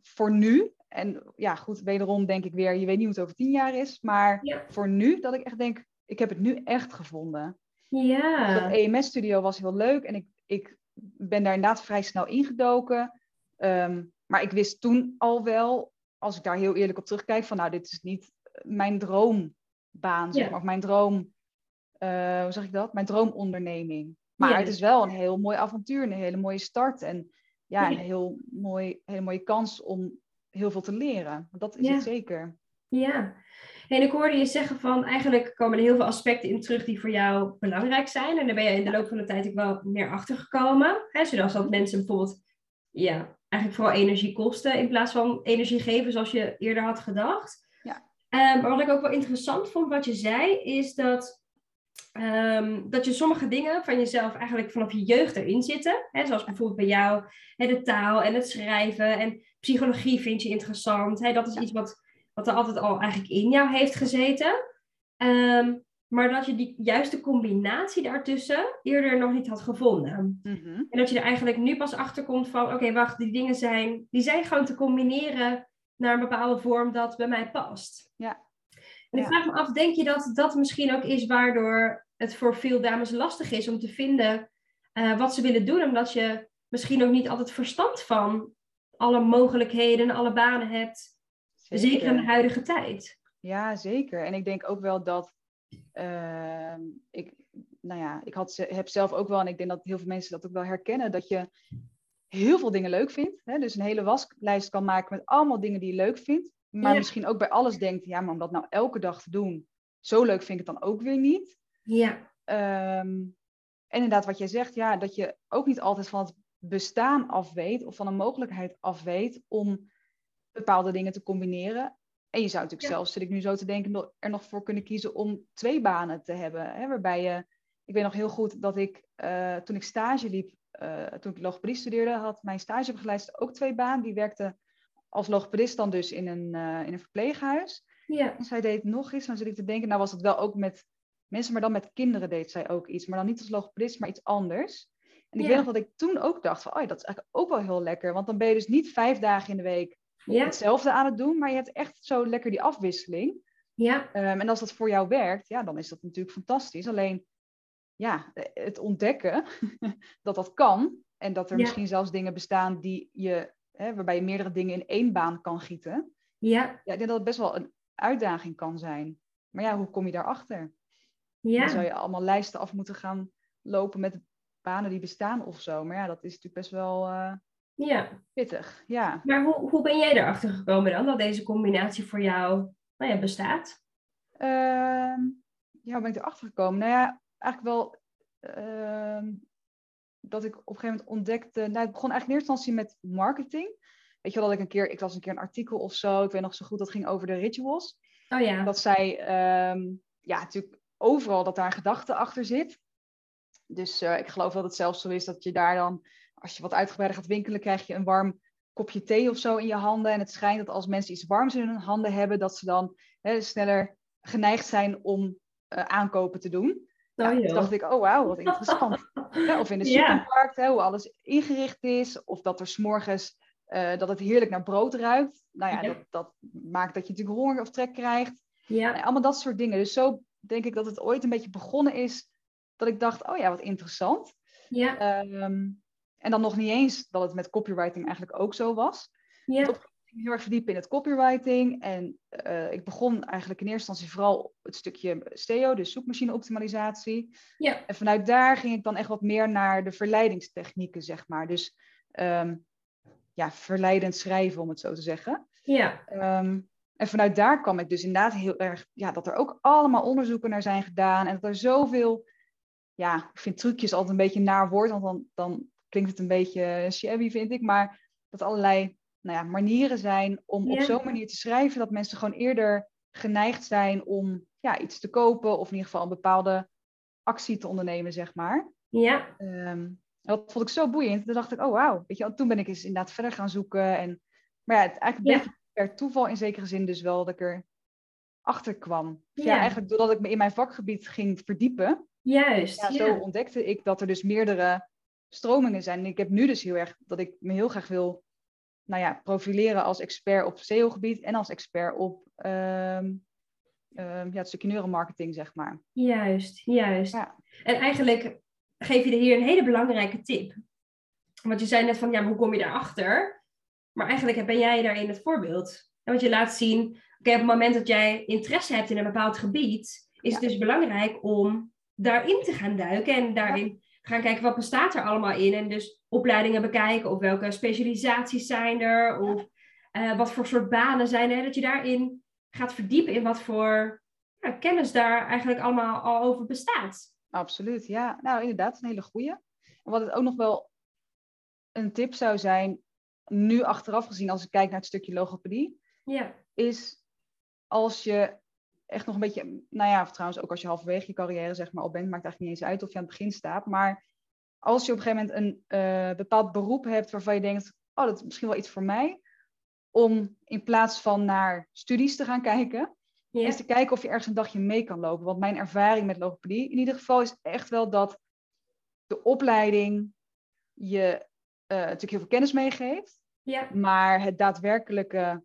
Speaker 2: voor nu, en ja, goed, wederom denk ik weer, je weet niet hoe het over tien jaar is, maar voor nu, dat ik echt denk, ik heb het nu echt gevonden.
Speaker 3: Ja.
Speaker 2: Dat EMS-studio was heel leuk en ik, ik ben daar inderdaad vrij snel ingedoken. Um, maar ik wist toen al wel, als ik daar heel eerlijk op terugkijk, van nou, dit is niet mijn droombaan, zeg maar, of mijn droom, uh, hoe zeg ik dat? Mijn droomonderneming. Maar het is wel een heel mooi avontuur, een hele mooie start en ja, een heel mooi, hele mooie kans om heel veel te leren. Dat is het zeker.
Speaker 3: Ja, en ik hoorde je zeggen van eigenlijk komen er heel veel aspecten in terug die voor jou belangrijk zijn. En daar ben je in de loop van de tijd ook wel meer achter gekomen. Hè? Zoals dat mensen bijvoorbeeld ja, eigenlijk vooral energie kosten in plaats van energie geven zoals je eerder had gedacht.
Speaker 2: Ja.
Speaker 3: Um, maar wat ik ook wel interessant vond wat je zei, is dat, um, dat je sommige dingen van jezelf eigenlijk vanaf je jeugd erin zitten. Hè? Zoals bijvoorbeeld bij jou hè, de taal en het schrijven en psychologie vind je interessant. Hè? Dat is iets wat wat er altijd al eigenlijk in jou heeft gezeten. Um, maar dat je die juiste combinatie daartussen eerder nog niet had gevonden.
Speaker 2: Mhm.
Speaker 3: En dat je er eigenlijk nu pas achter komt van, oké, wacht, die dingen zijn, die zijn gewoon te combineren naar een bepaalde vorm dat bij mij past.
Speaker 2: Ja.
Speaker 3: En ik vraag me af, denk je dat dat misschien ook is waardoor het voor veel dames lastig is om te vinden uh, wat ze willen doen, omdat je misschien ook niet altijd verstand van alle mogelijkheden, alle banen hebt Zeker, in de huidige tijd.
Speaker 2: Ja, zeker. En ik denk ook wel dat uh, ik, nou ja, ik had, heb zelf ook wel, en ik denk dat heel veel mensen dat ook wel herkennen, dat je heel veel dingen leuk vindt. Hè? Dus een hele waslijst kan maken met allemaal dingen die je leuk vindt. Maar misschien ook bij alles denkt, ja, maar om dat nou elke dag te doen, zo leuk vind ik het dan ook weer niet.
Speaker 3: Ja.
Speaker 2: Um, en inderdaad, wat jij zegt, ja, dat je ook niet altijd van het bestaan af weet of van een mogelijkheid af weet om bepaalde dingen te combineren. En je zou natuurlijk zelfs, zit ik nu zo te denken, er nog voor kunnen kiezen om twee banen te hebben. Hè, waarbij je, ik weet nog heel goed dat ik, uh, toen ik stage liep, uh, toen ik logopedie studeerde, had mijn stagebegeleidster ook twee banen. Die werkte als logopedist dan dus in een, uh, in een verpleeghuis.
Speaker 3: Ja.
Speaker 2: En zij deed nog iets, dan zit ik te denken, nou was het wel ook met mensen, maar dan met kinderen deed zij ook iets. Maar dan niet als logopedist, maar iets anders. En ik ja. weet nog dat ik toen ook dacht van, oh ja, dat is eigenlijk ook wel heel lekker. Want dan ben je dus niet vijf dagen in de week ja. hetzelfde aan het doen, maar je hebt echt zo lekker die afwisseling.
Speaker 3: Ja.
Speaker 2: Um, en als dat voor jou werkt, ja, dan is dat natuurlijk fantastisch. Alleen, ja, het ontdekken dat dat kan en dat er misschien zelfs dingen bestaan die je, hè, waarbij je meerdere dingen in één baan kan gieten.
Speaker 3: Ja.
Speaker 2: ja. Ik denk dat het best wel een uitdaging kan zijn. Maar ja, hoe kom je daarachter?
Speaker 3: Ja.
Speaker 2: Dan zou je allemaal lijsten af moeten gaan lopen met banen die bestaan of zo. Maar ja, dat is natuurlijk best wel. Uh,
Speaker 3: ja.
Speaker 2: Pittig, ja.
Speaker 3: Maar hoe, hoe ben jij erachter gekomen dan, dat deze combinatie voor jou nou ja, bestaat?
Speaker 2: Uh, ja, hoe ben ik erachter gekomen? Nou ja, eigenlijk wel uh, dat ik op een gegeven moment ontdekte... Nou, het begon eigenlijk in eerste instantie met marketing. Weet je wel, dat ik een keer... Ik las een keer een artikel of zo, ik weet nog zo goed, dat ging over de rituals.
Speaker 3: Oh ja.
Speaker 2: Dat zij, uh, ja, natuurlijk overal dat daar een gedachte achter zit. Dus uh, ik geloof dat het zelfs zo is dat je daar dan als je wat uitgebreider gaat winkelen, krijg je een warm kopje thee of zo in je handen. En het schijnt dat als mensen iets warms in hun handen hebben, dat ze dan hè, sneller geneigd zijn om uh, aankopen te doen. Ja,
Speaker 3: Oh,
Speaker 2: toen
Speaker 3: joh.
Speaker 2: dacht ik, oh wauw, wat interessant. Ja, of in de
Speaker 3: Ja.
Speaker 2: supermarkt, hè, hoe alles ingericht is. Of dat er s'morgens eh dat het heerlijk naar brood ruikt. Nou ja,
Speaker 3: Ja.
Speaker 2: Dat, dat maakt dat je natuurlijk honger of trek krijgt.
Speaker 3: Ja,
Speaker 2: Nou, allemaal dat soort dingen. Dus zo denk ik dat het ooit een beetje begonnen is. Dat ik dacht, oh ja, wat interessant.
Speaker 3: ja,
Speaker 2: Ehm, en dan nog niet eens dat het met copywriting eigenlijk ook zo was.
Speaker 3: ja,
Speaker 2: Ik ging heel erg verdiepen in het copywriting. En eh, ik begon eigenlijk in eerste instantie vooral het stukje SEO, dus zoekmachine optimalisatie.
Speaker 3: ja,
Speaker 2: En vanuit daar ging ik dan echt wat meer naar de verleidingstechnieken, zeg maar. Dus ehm, ja, verleidend schrijven, om het zo te zeggen.
Speaker 3: ja,
Speaker 2: Ehm, en vanuit daar kwam ik dus inderdaad heel erg, ja, dat er ook allemaal onderzoeken naar zijn gedaan. En dat er zoveel, ja, ik vind trucjes altijd een beetje naar woord, want dan, dan klinkt het een beetje shabby, vind ik. Maar dat allerlei nou ja, manieren zijn om op zo'n manier te schrijven dat mensen gewoon eerder geneigd zijn om ja, iets te kopen of in ieder geval een bepaalde actie te ondernemen, zeg maar.
Speaker 3: ja,
Speaker 2: Ehm, dat vond ik zo boeiend. Toen dacht ik, oh wauw. Weet je, toen ben ik eens inderdaad verder gaan zoeken. En, maar ja, het eigenlijk
Speaker 3: Ja.
Speaker 2: per toeval in zekere zin dus wel dat ik er achter kwam. Ja.
Speaker 3: Ja.
Speaker 2: eigenlijk doordat ik me in mijn vakgebied ging verdiepen,
Speaker 3: juist.
Speaker 2: Ja, zo ontdekte ik dat er dus meerdere stromingen zijn. En ik heb nu dus heel erg dat ik me heel graag wil nou ja, profileren als expert op SEO-gebied en als expert op ehm, ehm, ja, het stukje neuromarketing, zeg maar.
Speaker 3: Juist, juist.
Speaker 2: Ja.
Speaker 3: En eigenlijk geef je hier een hele belangrijke tip. Want je zei net van, ja, maar hoe kom je daarachter? Maar eigenlijk ben jij daarin het voorbeeld. En want je laat zien, oké, op het moment dat jij interesse hebt in een bepaald gebied, is het dus belangrijk om daarin te gaan duiken en daarin gaan kijken wat bestaat er allemaal in. En dus opleidingen bekijken of welke specialisaties zijn er of eh, wat voor soort banen zijn er. Dat je daarin gaat verdiepen in wat voor ja, kennis daar eigenlijk allemaal al over bestaat.
Speaker 2: Absoluut, ja. Nou, inderdaad, een hele goeie. En wat het ook nog wel een tip zou zijn, nu achteraf gezien, als ik kijk naar het stukje logopedie,
Speaker 3: Ja,
Speaker 2: is als je echt nog een beetje, nou ja, of trouwens ook als je halverwege je carrière zeg maar al bent, maakt eigenlijk niet eens uit of je aan het begin staat, maar als je op een gegeven moment een eh, bepaald beroep hebt waarvan je denkt, oh, dat is misschien wel iets voor mij, om in plaats van naar studies te gaan kijken,
Speaker 3: ja,
Speaker 2: is te kijken of je ergens een dagje mee kan lopen. Want mijn ervaring met logopedie in ieder geval is echt wel dat de opleiding je eh, natuurlijk heel veel kennis meegeeft,
Speaker 3: ja,
Speaker 2: maar het daadwerkelijke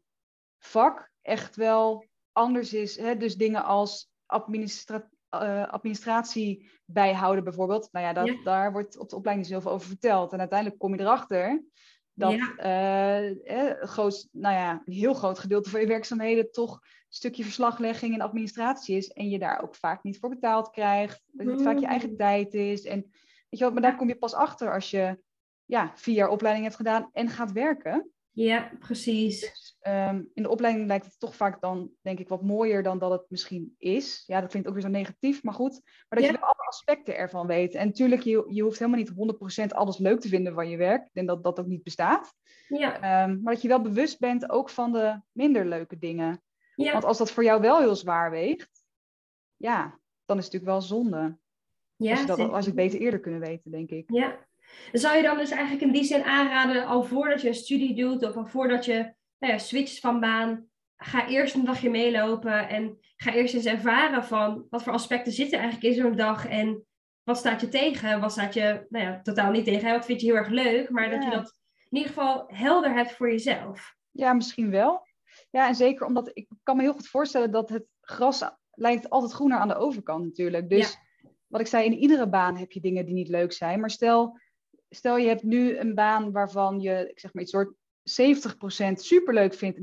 Speaker 2: vak echt wel anders is. Hè? Dus dingen als administra- eh, administratie bijhouden bijvoorbeeld. Nou ja, dat,
Speaker 3: Ja.
Speaker 2: daar wordt op de opleiding zoveel over verteld. En uiteindelijk kom je erachter dat
Speaker 3: Ja.
Speaker 2: eh, een groot, nou ja, een heel groot gedeelte van je werkzaamheden toch een stukje verslaglegging en administratie is. En je daar ook vaak niet voor betaald krijgt. Dat het vaak je eigen
Speaker 3: Mm.
Speaker 2: tijd is. En weet je wel, maar daar kom je pas achter als je ja, vier jaar opleiding hebt gedaan en gaat werken.
Speaker 3: ja, precies.
Speaker 2: Dus ehm, in de opleiding lijkt het toch vaak dan, denk ik, wat mooier dan dat het misschien is. Ja, dat klinkt ook weer zo negatief, maar goed. Maar dat
Speaker 3: Ja.
Speaker 2: je wel alle aspecten ervan weet. En natuurlijk, je, je hoeft helemaal niet 100% alles leuk te vinden van je werk. Ik denk dat dat ook niet bestaat.
Speaker 3: Ja,
Speaker 2: Ehm, maar dat je wel bewust bent ook van de minder leuke dingen.
Speaker 3: ja,
Speaker 2: Want als dat voor jou wel heel zwaar weegt, ja, dan is het natuurlijk wel zonde.
Speaker 3: ja,
Speaker 2: als, je dat, als je het beter eerder kunnen weten, denk ik.
Speaker 3: Ja. Zou je dan dus eigenlijk in die zin aanraden, al voordat je een studie doet of al voordat je nou ja, switcht van baan, ga eerst een dagje meelopen en ga eerst eens ervaren van wat voor aspecten zitten eigenlijk in zo'n dag en wat staat je tegen, wat staat je, nou ja, totaal niet tegen, hè, wat vind je heel erg leuk, maar dat je dat in ieder geval helder hebt voor jezelf.
Speaker 2: Ja, misschien wel. Ja, en zeker omdat ik kan me heel goed voorstellen dat het gras lijkt altijd groener aan de overkant natuurlijk. Dus wat ik zei, in iedere baan heb je dingen die niet leuk zijn. Maar stel, stel je hebt nu een baan waarvan je, ik zeg maar iets soort 70% superleuk vindt,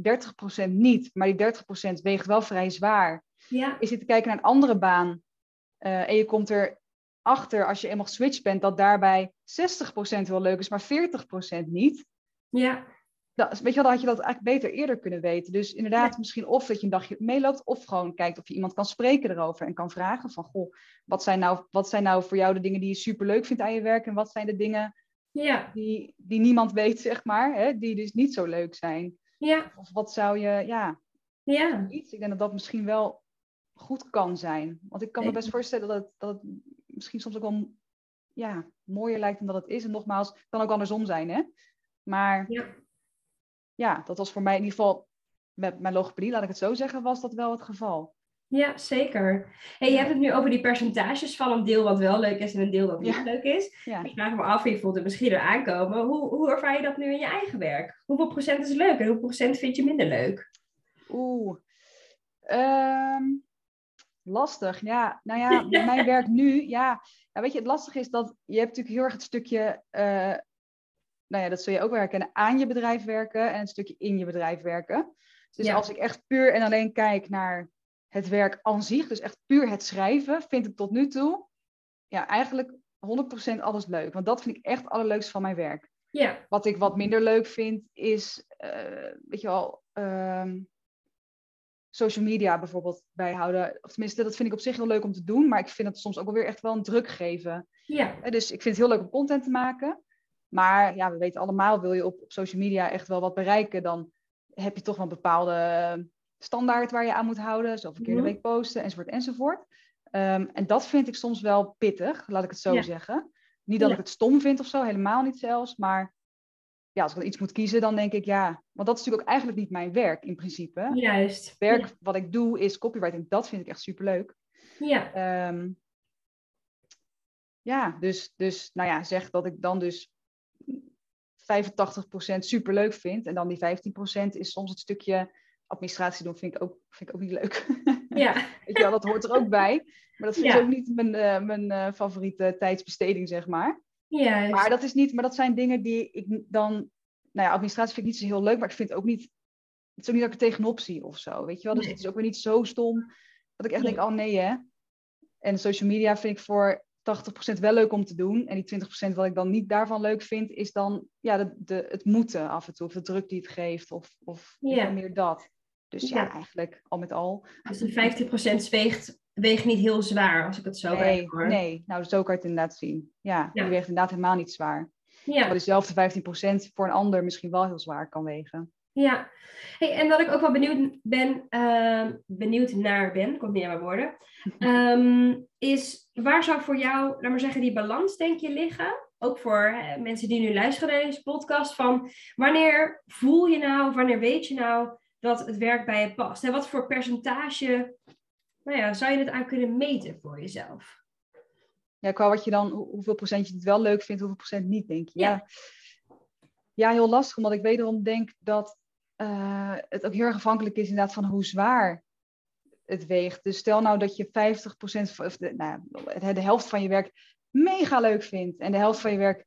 Speaker 2: 30% niet. Maar die 30% weegt wel vrij zwaar.
Speaker 3: Ja,
Speaker 2: Je zit te kijken naar een andere baan eh, en je komt erachter als je eenmaal geswitcht bent dat daarbij 60% wel leuk is, maar 40% niet
Speaker 3: ja,
Speaker 2: dat, weet je wel, dan had je dat eigenlijk beter eerder kunnen weten. Dus inderdaad, misschien of dat je een dagje meeloopt, of gewoon kijkt of je iemand kan spreken erover en kan vragen van, goh, wat zijn nou, wat zijn nou voor jou de dingen die je superleuk vindt aan je werk en wat zijn de dingen
Speaker 3: ja,
Speaker 2: die, die niemand weet, zeg maar, hè, die dus niet zo leuk zijn?
Speaker 3: ja,
Speaker 2: Of wat zou je, ja,
Speaker 3: ja,
Speaker 2: iets. Ik denk dat dat misschien wel goed kan zijn. Want ik kan me best voorstellen dat het, dat het misschien soms ook wel ja, mooier lijkt dan dat het is. En nogmaals, het kan ook andersom zijn, hè? Maar
Speaker 3: ja,
Speaker 2: ja, dat was voor mij in ieder geval met mijn logopedie, laat ik het zo zeggen, was dat wel het geval.
Speaker 3: Ja, zeker. Hey, je hebt het nu over die percentages van een deel wat wel leuk is en een deel dat niet
Speaker 2: Ja.
Speaker 3: leuk is.
Speaker 2: Ja.
Speaker 3: Ik vraag me af, je voelt het misschien er aankomen. Hoe, hoe ervaar je dat nu in je eigen werk? Hoeveel procent is leuk en hoeveel procent vind je minder leuk?
Speaker 2: Oeh. Ehm, lastig. Ja, nou ja, mijn werk nu, ja. ja. Weet je, het lastige is dat je hebt natuurlijk heel erg het stukje, eh, nou ja, dat zul je ook wel herkennen, aan je bedrijf werken en het stukje in je bedrijf werken. Dus
Speaker 3: Ja.
Speaker 2: als ik echt puur en alleen kijk naar het werk aan zich, dus echt puur het schrijven, vind ik tot nu toe, ja, eigenlijk 100% alles leuk. Want dat vind ik echt het allerleukste van mijn werk.
Speaker 3: Ja,
Speaker 2: Wat ik wat minder leuk vind is, eh, weet je wel, ehm, social media bijvoorbeeld bijhouden. Of tenminste, dat vind ik op zich heel leuk om te doen, maar ik vind het soms ook wel weer echt wel een druk geven.
Speaker 3: ja,
Speaker 2: Eh, Dus ik vind het heel leuk om content te maken. Maar ja, we weten allemaal, wil je op, op social media echt wel wat bereiken, dan heb je toch wel een bepaalde standaard waar je aan moet houden. Zoveel keer de
Speaker 3: Mhm.
Speaker 2: week posten, enzovoort, enzovoort. Ehm, en dat vind ik soms wel pittig, laat ik het zo
Speaker 3: Ja.
Speaker 2: zeggen. Niet dat
Speaker 3: Ja.
Speaker 2: ik het stom vind of zo, helemaal niet zelfs. Maar ja, als ik dan iets moet kiezen, dan denk ik ja. Want dat is natuurlijk ook eigenlijk niet mijn werk in principe.
Speaker 3: juist.
Speaker 2: Het werk wat ik doe is copywriting. Dat vind ik echt superleuk.
Speaker 3: Ja,
Speaker 2: Ehm, ja, dus, dus nou ja, zeg dat ik dan dus 85% superleuk vind. En dan die 15% is soms het stukje administratie doen, vind ik ook, vind ik ook niet leuk.
Speaker 3: ja,
Speaker 2: Weet je wel, dat hoort er ook bij. Maar dat vind ik
Speaker 3: Ja.
Speaker 2: ook niet mijn, eh, mijn eh, favoriete tijdsbesteding, zeg maar.
Speaker 3: juist.
Speaker 2: Maar dat is niet, maar dat zijn dingen die ik dan, nou ja, administratie vind ik niet zo heel leuk, maar ik vind het ook niet, het is ook niet dat ik er tegenop zie of zo, weet je wel. Dus
Speaker 3: Nee.
Speaker 2: het is ook weer niet zo stom dat ik echt
Speaker 3: Nee.
Speaker 2: denk, oh nee hè. En social media vind ik voor 80% wel leuk om te doen. En die 20% wat ik dan niet daarvan leuk vind, is dan ja, de, de, het moeten af en toe, of de druk die het geeft, of, of
Speaker 3: Ja.
Speaker 2: meer dat. Dus ja,
Speaker 3: Ja.
Speaker 2: eigenlijk al met al.
Speaker 3: Dus die 15% weegt, weegt niet heel zwaar, als ik het zo
Speaker 2: Nee,
Speaker 3: hoor.
Speaker 2: nee, nou zo kan je het inderdaad zien. Ja,
Speaker 3: Ja.
Speaker 2: die weegt inderdaad helemaal niet zwaar.
Speaker 3: Ja.
Speaker 2: Terwijl diezelfde 15% voor een ander misschien wel heel zwaar kan wegen.
Speaker 3: Ja, hey, en wat ik ook wel benieuwd ben, ehm, benieuwd naar ben, komt niet aan mijn woorden, ehm, is waar zou voor jou, laat maar zeggen, die balans denk je liggen? Ook voor mensen die nu luisteren naar deze podcast, van wanneer voel je nou, wanneer weet je nou dat het werk bij je past? En wat voor percentage, nou ja, zou je het aan kunnen meten voor jezelf?
Speaker 2: Ja, qua wat je dan, hoe- hoeveel procent je het wel leuk vindt, hoeveel procent niet, denk je.
Speaker 3: Ja.
Speaker 2: Ja, ja heel lastig, omdat ik wederom denk dat eh, het ook heel erg afhankelijk is inderdaad van hoe zwaar het weegt. Dus stel nou dat je 50% van, of de, nou, de helft van je werk mega leuk vindt en de helft van je werk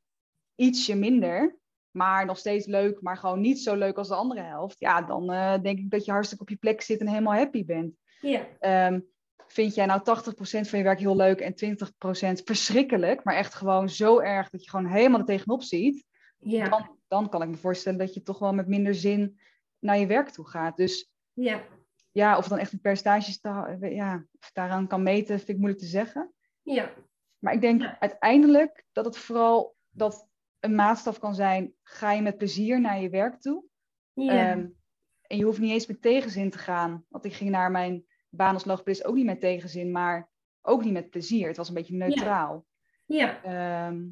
Speaker 2: ietsje minder, maar nog steeds leuk, maar gewoon niet zo leuk als de andere helft. Ja, dan eh, denk ik dat je hartstikke op je plek zit en helemaal happy bent.
Speaker 3: Ja,
Speaker 2: Ehm, vind jij nou 80% van je werk heel leuk en 20% verschrikkelijk, maar echt gewoon zo erg dat je gewoon helemaal er tegenop ziet,
Speaker 3: ja,
Speaker 2: dan, dan kan ik me voorstellen dat je toch wel met minder zin naar je werk toe gaat. Dus
Speaker 3: ja,
Speaker 2: ja, of het dan echt een percentage sta- ja, of daaraan kan meten, vind ik moeilijk te zeggen.
Speaker 3: ja,
Speaker 2: Maar ik denk
Speaker 3: Ja.
Speaker 2: uiteindelijk dat het vooral dat een maatstaf kan zijn, ga je met plezier naar je werk toe? Ehm, en je hoeft niet eens met tegenzin te gaan. Want ik ging naar mijn baan als logopedist ook niet met tegenzin, maar ook niet met plezier. Het was een beetje neutraal.
Speaker 3: ja,
Speaker 2: Ehm,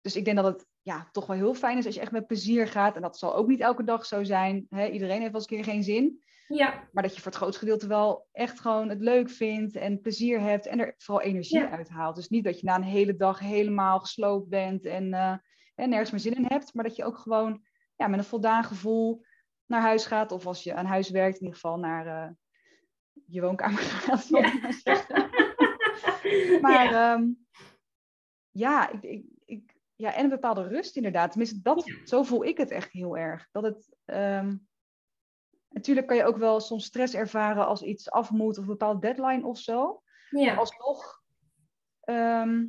Speaker 2: dus ik denk dat het ja, toch wel heel fijn is als je echt met plezier gaat. En dat zal ook niet elke dag zo zijn. Iedereen heeft wel eens een keer geen zin.
Speaker 3: ja,
Speaker 2: Maar dat je voor het grootste gedeelte wel echt gewoon het leuk vindt en plezier hebt en er vooral energie
Speaker 3: Ja.
Speaker 2: uit haalt. Dus niet dat je na een hele dag helemaal gesloopt bent en, eh, en nergens meer zin in hebt, maar dat je ook gewoon ja, met een voldaan gevoel naar huis gaat. Of als je aan huis werkt, in ieder geval naar eh, je woonkamer gaat. ik maar. Maar
Speaker 3: ja,
Speaker 2: ja, ja, ik, ik, ik, ja, en een bepaalde rust inderdaad. Tenminste, dat, zo voel ik het echt heel erg. Dat het, ehm, natuurlijk kan je ook wel soms stress ervaren als iets af moet of een bepaalde deadline of zo.
Speaker 3: ja,
Speaker 2: Alsnog ehm,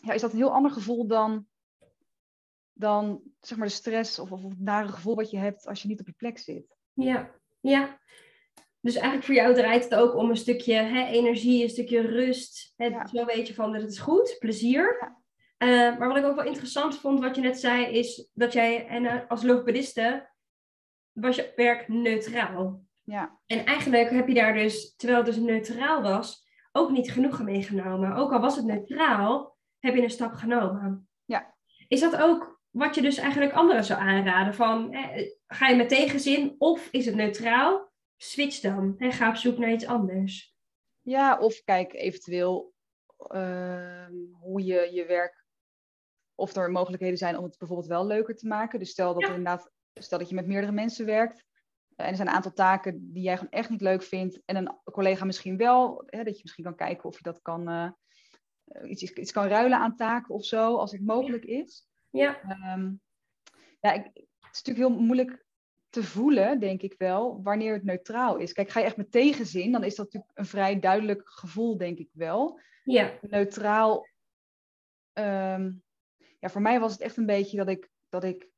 Speaker 2: ja, is dat een heel ander gevoel dan, dan zeg maar de stress of, of het nare gevoel wat je hebt als je niet op je plek zit.
Speaker 3: Ja, ja. Dus eigenlijk voor jou draait het ook om een stukje hè, energie, een stukje rust. Het,
Speaker 2: Ja.
Speaker 3: Zo weet je van dat het is goed, plezier.
Speaker 2: Ja.
Speaker 3: Eh, maar wat ik ook wel interessant vond, wat je net zei, is dat jij en, eh, als logopediste was je werk neutraal.
Speaker 2: Ja,
Speaker 3: En eigenlijk heb je daar dus, terwijl het dus neutraal was, ook niet genoegen meegenomen. Ook al was het neutraal, heb je een stap genomen.
Speaker 2: Ja.
Speaker 3: Is dat ook wat je dus eigenlijk anderen zou aanraden? Van, eh, ga je met tegenzin of is het neutraal? Switch dan en ga op zoek naar iets anders.
Speaker 2: Ja, of kijk eventueel ehm, hoe je je werk, of er mogelijkheden zijn om het bijvoorbeeld wel leuker te maken. Dus stel dat, er inderdaad, stel dat je met meerdere mensen werkt en er zijn een aantal taken die jij gewoon echt niet leuk vindt en een collega misschien wel, hè, dat je misschien kan kijken of je dat kan, uh, iets, iets kan ruilen aan taken of zo, als het mogelijk is.
Speaker 3: Ja.
Speaker 2: Ehm, ja, ik, het is natuurlijk heel moeilijk te voelen, denk ik wel, wanneer het neutraal is. Kijk, ga je echt met tegenzin, dan is dat natuurlijk een vrij duidelijk gevoel, denk ik wel.
Speaker 3: Ja.
Speaker 2: Neutraal. ehm, ja, voor mij was het echt een beetje dat ik, dat ik.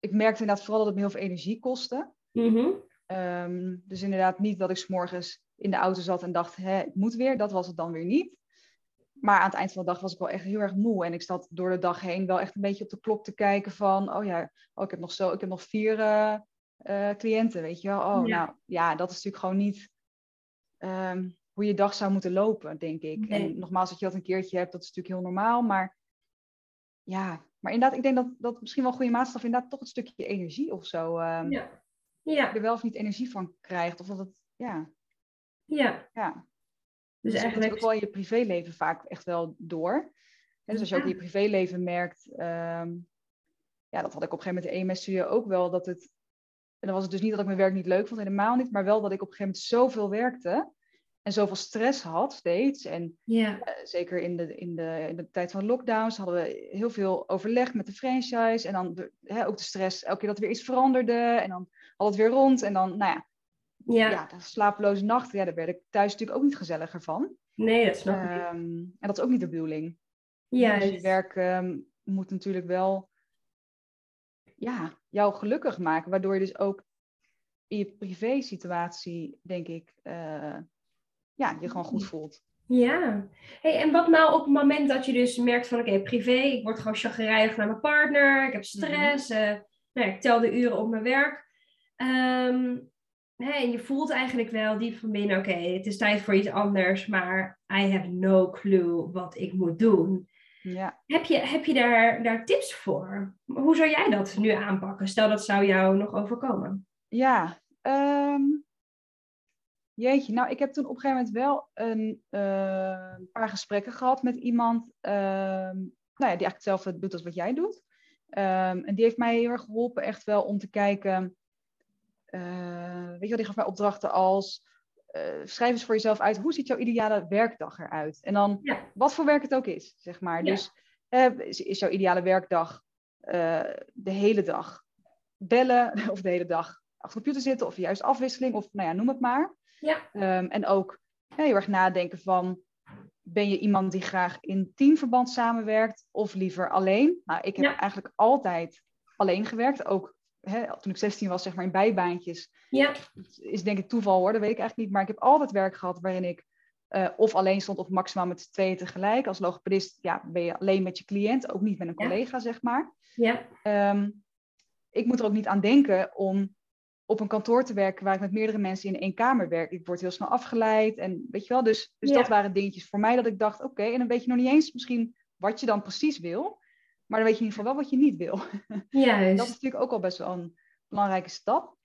Speaker 2: Ik merkte inderdaad vooral dat het me heel veel energie kostte.
Speaker 3: Mhm.
Speaker 2: Ehm, dus inderdaad niet dat ik 's morgens in de auto zat en dacht, hè, het moet weer. Dat was het dan weer niet. Maar aan het eind van de dag was ik wel echt heel erg moe. En ik zat door de dag heen wel echt een beetje op de klok te kijken van... Oh ja, oh, ik heb nog zo, ik heb nog vier eh, eh, cliënten, weet je wel. Oh,
Speaker 3: Ja.
Speaker 2: nou ja, dat is natuurlijk gewoon niet ehm, hoe je dag zou moeten lopen, denk ik.
Speaker 3: Nee.
Speaker 2: En nogmaals, dat je dat een keertje hebt, dat is natuurlijk heel normaal. Maar ja, maar inderdaad, ik denk dat dat misschien wel een goede maatstaf inderdaad toch een stukje energie of zo... ehm,
Speaker 3: Ja. Ja.
Speaker 2: er wel of niet energie van krijgt. Of dat het, ja,
Speaker 3: Ja.
Speaker 2: ja.
Speaker 3: Dus
Speaker 2: Dus
Speaker 3: eigenlijk...
Speaker 2: ook wel in je privéleven vaak echt wel door. Hè, dus als je ook in je privéleven merkt, ehm, ja, dat had ik op een gegeven moment in EMS-studio ook wel, dat het, en dan was het dus niet dat ik mijn werk niet leuk vond, helemaal niet, maar wel dat ik op een gegeven moment zoveel werkte en zoveel stress had steeds. En
Speaker 3: Ja.
Speaker 2: eh, zeker in de, in, de, in de tijd van lockdowns hadden we heel veel overleg met de franchise en dan de, hè, ook de stress, elke keer dat er weer iets veranderde en dan had het weer rond en dan, nou ja,
Speaker 3: Ja.
Speaker 2: ja, de slapeloze nachten, ja, daar werd ik thuis natuurlijk ook niet gezelliger van.
Speaker 3: Nee, dat snap ik.
Speaker 2: Ehm, en dat is ook niet de bedoeling.
Speaker 3: Ja.
Speaker 2: Dus je werk ehm, moet natuurlijk wel ja, jou gelukkig maken, waardoor je dus ook in je privé situatie, denk ik, eh, ja, je gewoon goed voelt.
Speaker 3: Ja. Hey, en wat nou op het moment dat je dus merkt van oké, privé, ik word gewoon chagrijnig naar mijn partner, ik heb stress, eh, nou ik tel de uren op mijn werk. Ehm, en je voelt eigenlijk wel diep van binnen, oké, het is tijd voor iets anders, maar I have no clue wat ik moet doen.
Speaker 2: Ja,
Speaker 3: Heb je, heb je daar, daar tips voor? Hoe zou jij dat nu aanpakken? Stel dat zou jou nog overkomen.
Speaker 2: ja. ehm, jeetje, nou, ik heb toen op een gegeven moment wel een eh, paar gesprekken gehad met iemand, ehm, nou ja, die eigenlijk hetzelfde doet als wat jij doet. Ehm, en die heeft mij heel erg geholpen, echt wel om te kijken. Eh, weet je die gaf mij opdrachten als. eh, schrijf eens voor jezelf uit, hoe ziet jouw ideale werkdag eruit? En dan
Speaker 3: Ja.
Speaker 2: wat voor werk het ook is, zeg maar.
Speaker 3: Ja.
Speaker 2: Dus eh, is, is jouw ideale werkdag de hele dag bellen of de hele dag achter de computer zitten of juist afwisseling of nou ja, noem het maar.
Speaker 3: Ja.
Speaker 2: Ehm, en ook heel erg nadenken van, ben je iemand die graag in teamverband samenwerkt of liever alleen? Nou, ik heb
Speaker 3: Ja.
Speaker 2: eigenlijk altijd alleen gewerkt, ook hè, toen ik 16 was, zeg maar in bijbaantjes.
Speaker 3: Ja,
Speaker 2: is denk ik toeval hoor, dat weet ik eigenlijk niet, maar ik heb altijd werk gehad waarin ik eh, of alleen stond of maximaal met z'n tweeën tegelijk. Als logopedist ja, ben je alleen met je cliënt, ook niet met een
Speaker 3: Ja.
Speaker 2: collega, zeg maar.
Speaker 3: ja,
Speaker 2: Ehm, ik moet er ook niet aan denken om op een kantoor te werken waar ik met meerdere mensen in één kamer werk. Ik word heel snel afgeleid en weet je wel. Dus, dus
Speaker 3: Ja.
Speaker 2: dat waren dingetjes voor mij dat ik dacht, oké, en dan weet je nog niet eens misschien wat je dan precies wil. Maar dan weet je in ieder geval wel wat je niet wil.
Speaker 3: juist.
Speaker 2: Dat is natuurlijk ook al best wel een belangrijke stap.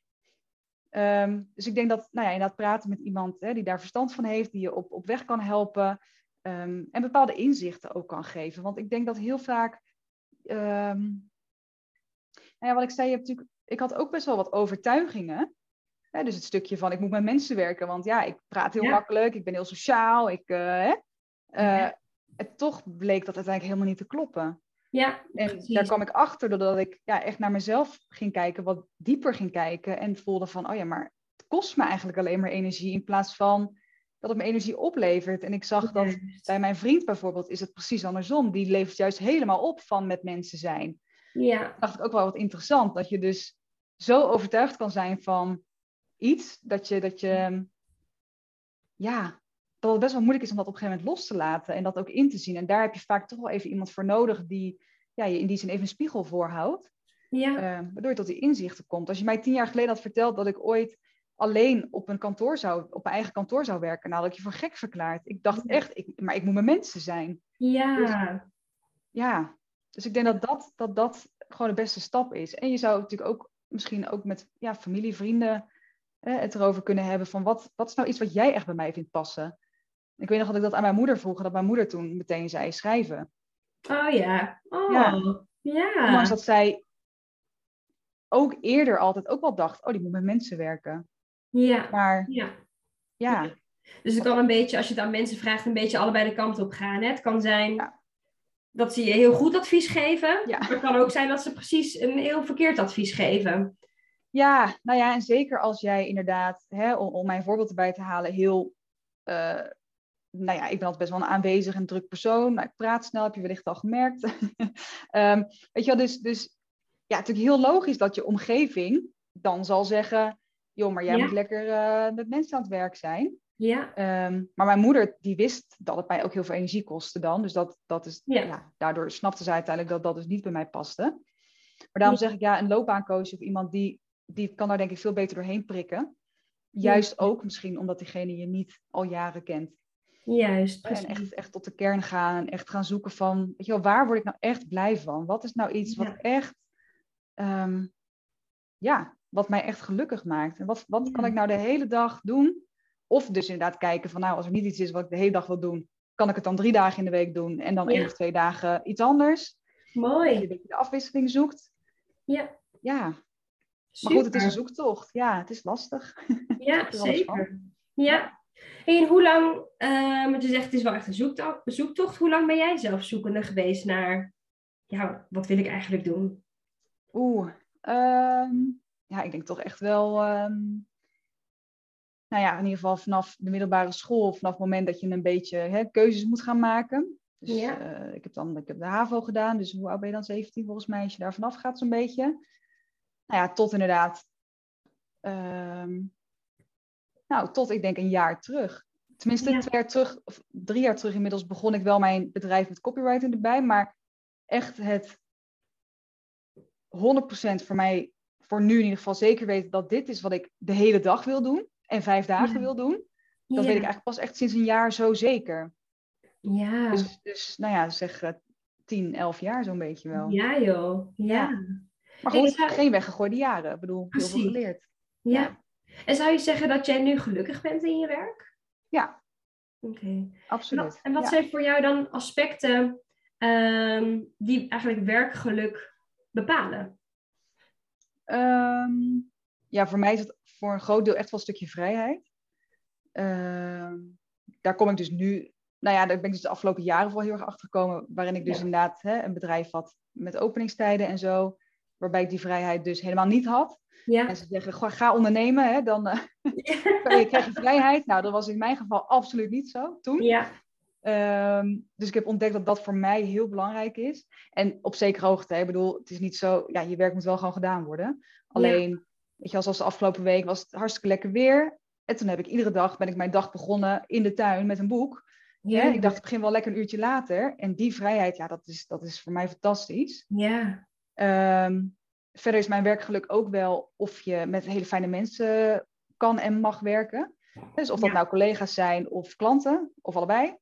Speaker 2: Ehm, dus ik denk dat, nou ja, inderdaad praten met iemand hè, die daar verstand van heeft, die je op, op weg kan helpen. ehm, en bepaalde inzichten ook kan geven. Want ik denk dat heel vaak. ehm, nou ja, wat ik zei, je hebt natuurlijk, ik had ook best wel wat overtuigingen. Hè, dus het stukje van ik moet met mensen werken, want ja, ik praat heel
Speaker 3: Ja.
Speaker 2: makkelijk, ik ben heel sociaal. Ik, eh, hè. Eh,
Speaker 3: Ja.
Speaker 2: En toch bleek dat uiteindelijk helemaal niet te kloppen.
Speaker 3: Ja,
Speaker 2: En
Speaker 3: precies.
Speaker 2: daar kwam ik achter doordat ik ja, echt naar mezelf ging kijken, wat dieper ging kijken. En voelde van, oh ja, maar het kost me eigenlijk alleen maar energie in plaats van dat het me energie oplevert. En ik zag dat bij mijn vriend bijvoorbeeld is het precies andersom. Die levert juist helemaal op van met mensen zijn.
Speaker 3: Ja,
Speaker 2: dacht ik ook wel wat interessant. Dat je dus zo overtuigd kan zijn van iets, dat je, dat je ja, dat het best wel moeilijk is om dat op een gegeven moment los te laten en dat ook in te zien. En daar heb je vaak toch wel even iemand voor nodig die ja, je in die zin even een spiegel voorhoudt.
Speaker 3: ja,
Speaker 2: eh, waardoor je tot die inzichten komt. Als je mij tien jaar geleden had verteld dat ik ooit alleen op een kantoor zou, op mijn eigen kantoor zou werken, nou had ik je voor gek verklaard. Ik dacht echt, ik, maar ik moet met mensen zijn.
Speaker 3: ja,
Speaker 2: Ja, dus ik denk dat dat, dat dat gewoon de beste stap is. En je zou natuurlijk ook misschien ook met ja, familie, vrienden het erover kunnen hebben van wat, wat is nou iets wat jij echt bij mij vindt passen. Ik weet nog dat ik dat aan mijn moeder vroeg, dat mijn moeder toen meteen zei schrijven.
Speaker 3: Oh ja, oh ja. ja.
Speaker 2: Ondanks dat zij ook eerder altijd ook wel dacht, oh die moet met mensen werken.
Speaker 3: Ja.
Speaker 2: Maar
Speaker 3: ja.
Speaker 2: ja.
Speaker 3: Dus het kan een beetje, als je het aan mensen vraagt, een beetje allebei de kant op gaan. Hè? Het kan zijn dat ze je heel goed advies geven.
Speaker 2: Ja.
Speaker 3: Maar het kan ook zijn dat ze precies een heel verkeerd advies geven.
Speaker 2: Ja, nou ja, en zeker als jij inderdaad, hè, om, om mijn voorbeeld erbij te halen, heel, uh, nou ja, ik ben altijd best wel een aanwezig en druk persoon. Nou, ik praat snel, heb je wellicht al gemerkt. um, weet je wel, dus, dus ja, natuurlijk heel logisch dat je omgeving dan zal zeggen, joh, maar jij moet lekker uh, met mensen aan het werk zijn.
Speaker 3: Ja.
Speaker 2: Um, maar mijn moeder, die wist dat het mij ook heel veel energie kostte dan. Dus dat, dat is, ja. ja daardoor snapte ze uiteindelijk dat dat dus niet bij mij paste. Maar daarom zeg ik, ja, een loopbaancoach of iemand die, die kan daar denk ik veel beter doorheen prikken. Juist ook misschien omdat diegene je niet al jaren kent.
Speaker 3: Juist,
Speaker 2: precies. En echt, echt tot de kern gaan en echt gaan zoeken van, weet je wel, waar word ik nou echt blij van? Wat is nou iets wat echt, um, ja, wat mij echt gelukkig maakt? En wat, wat kan ik nou de hele dag doen of dus inderdaad kijken van nou, als er niet iets is wat ik de hele dag wil doen, kan ik het dan drie dagen in de week doen en dan één of twee dagen iets anders.
Speaker 3: Mooi. Dat
Speaker 2: je de afwisseling zoekt.
Speaker 3: Ja.
Speaker 2: Ja. Maar goed, het is een zoektocht. Ja, het is lastig.
Speaker 3: Ja, zeker. Ja. En hoe lang, uh, maar je zegt het is wel echt een zoektocht, zoektocht. Hoe lang ben jij zelf zoekende geweest naar, ja, wat wil ik eigenlijk doen?
Speaker 2: Oeh, um, ja, ik denk toch echt wel um, nou ja, in ieder geval vanaf de middelbare school, vanaf het moment dat je een beetje hè, keuzes moet gaan maken. Dus ja. uh, ik heb dan ik heb de HAVO gedaan, dus hoe oud ben je dan? 17 volgens mij, als je daar vanaf gaat zo'n beetje. Nou ja, tot inderdaad, um, nou, tot ik denk een jaar terug. Tenminste, ja. twee jaar terug, of drie jaar terug inmiddels, begon ik wel mijn bedrijf met copywriting erbij. Maar echt het 100% voor mij, voor nu in ieder geval zeker weten dat dit is wat ik de hele dag wil doen en vijf dagen ja. wil doen, dat weet ik eigenlijk pas echt sinds een jaar zo zeker.
Speaker 3: Ja.
Speaker 2: Dus, dus nou ja, zeg uh, tien, elf jaar zo'n beetje wel.
Speaker 3: Ja joh, ja.
Speaker 2: Maar goed, geen weggegooide jaren. Ik bedoel, Precies. heel veel geleerd.
Speaker 3: Ja. En zou je zeggen dat jij nu gelukkig bent in je werk?
Speaker 2: Ja.
Speaker 3: Oké. Okay.
Speaker 2: Absoluut.
Speaker 3: En wat, ja. zijn voor jou dan aspecten um, die eigenlijk werkgeluk bepalen?
Speaker 2: Um, ja, voor mij is het voor een groot deel echt wel een stukje vrijheid. Uh, daar kom ik dus nu, nou ja, daar ben ik dus de afgelopen jaren voor heel erg achter gekomen, waarin ik dus ja. inderdaad hè, een bedrijf had met openingstijden en zo, waarbij ik die vrijheid dus helemaal niet had.
Speaker 3: Ja.
Speaker 2: En ze zeggen, ga, ga ondernemen, hè, dan uh, je krijg je vrijheid. Nou, dat was in mijn geval absoluut niet zo toen.
Speaker 3: Ja.
Speaker 2: Um, dus ik heb ontdekt dat dat voor mij heel belangrijk is. En op zekere hoogte, ik bedoel, het is niet zo, ja, je werk moet wel gewoon gedaan worden. Alleen, ja. weet je, zoals de afgelopen week was het hartstikke lekker weer. En toen heb ik iedere dag, ben ik mijn dag begonnen in de tuin met een boek. Ja. Ik dacht, ik begin wel lekker een uurtje later. En die vrijheid, ja, dat is, dat is voor mij fantastisch.
Speaker 3: Ja.
Speaker 2: Um, verder is mijn werkgeluk ook wel of je met hele fijne mensen kan en mag werken. Dus of dat ja. nou collega's zijn of klanten, of allebei.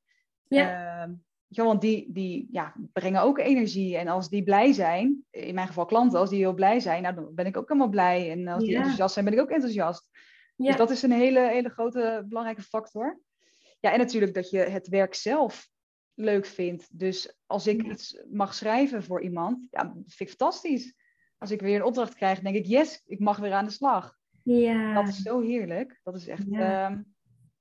Speaker 3: Ja.
Speaker 2: Uh, ja, want die, die ja, brengen ook energie. En als die blij zijn, in mijn geval klanten, als die heel blij zijn, nou, dan ben ik ook helemaal blij. En als die
Speaker 3: Ja.
Speaker 2: enthousiast zijn, ben ik ook enthousiast.
Speaker 3: Ja.
Speaker 2: Dus dat is een hele, hele grote belangrijke factor. Ja, en natuurlijk dat je het werk zelf leuk vindt. Dus als ik
Speaker 3: Ja.
Speaker 2: iets mag schrijven voor iemand, ja, dat vind ik fantastisch. Als ik weer een opdracht krijg, denk ik, yes, ik mag weer aan de slag.
Speaker 3: Ja.
Speaker 2: Dat is zo heerlijk. Dat is echt,
Speaker 3: Ja.
Speaker 2: ehm,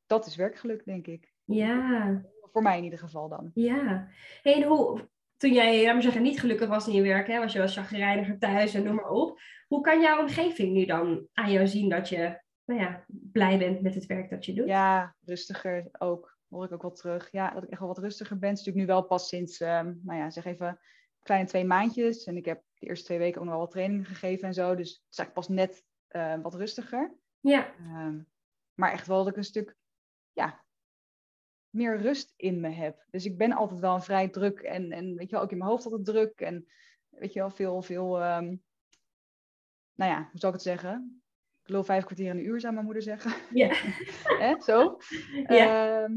Speaker 2: dat is werkgeluk, denk ik.
Speaker 3: ja.
Speaker 2: Voor mij in ieder geval dan.
Speaker 3: Ja. Hey, en hoe, toen jij, laat maar zeggen, niet gelukkig was in je werk, hè, was je als chagrijniger thuis en noem maar op. Hoe kan jouw omgeving nu dan aan jou zien dat je nou ja, blij bent met het werk dat je doet?
Speaker 2: Ja, rustiger ook. Hoor ik ook wel terug. Ja, dat ik echt wel wat rustiger ben. Het is natuurlijk nu wel pas sinds, ehm, nou ja, zeg even kleine twee maandjes. En ik heb de eerste twee weken ook nog wel wat trainingen gegeven en zo. Dus het is eigenlijk pas net eh, wat rustiger.
Speaker 3: Ja.
Speaker 2: Ehm, maar echt wel dat ik een stuk, ja, meer rust in me heb. Dus ik ben altijd wel vrij druk en, en weet je wel, ook in mijn hoofd altijd druk. En weet je wel, veel, veel, ehm, nou ja, hoe zou ik het zeggen? Ik geloof vijf kwartier in een uur, zou mijn moeder zeggen.
Speaker 3: Ja.
Speaker 2: Hè, zo.
Speaker 3: Ja.
Speaker 2: Ehm,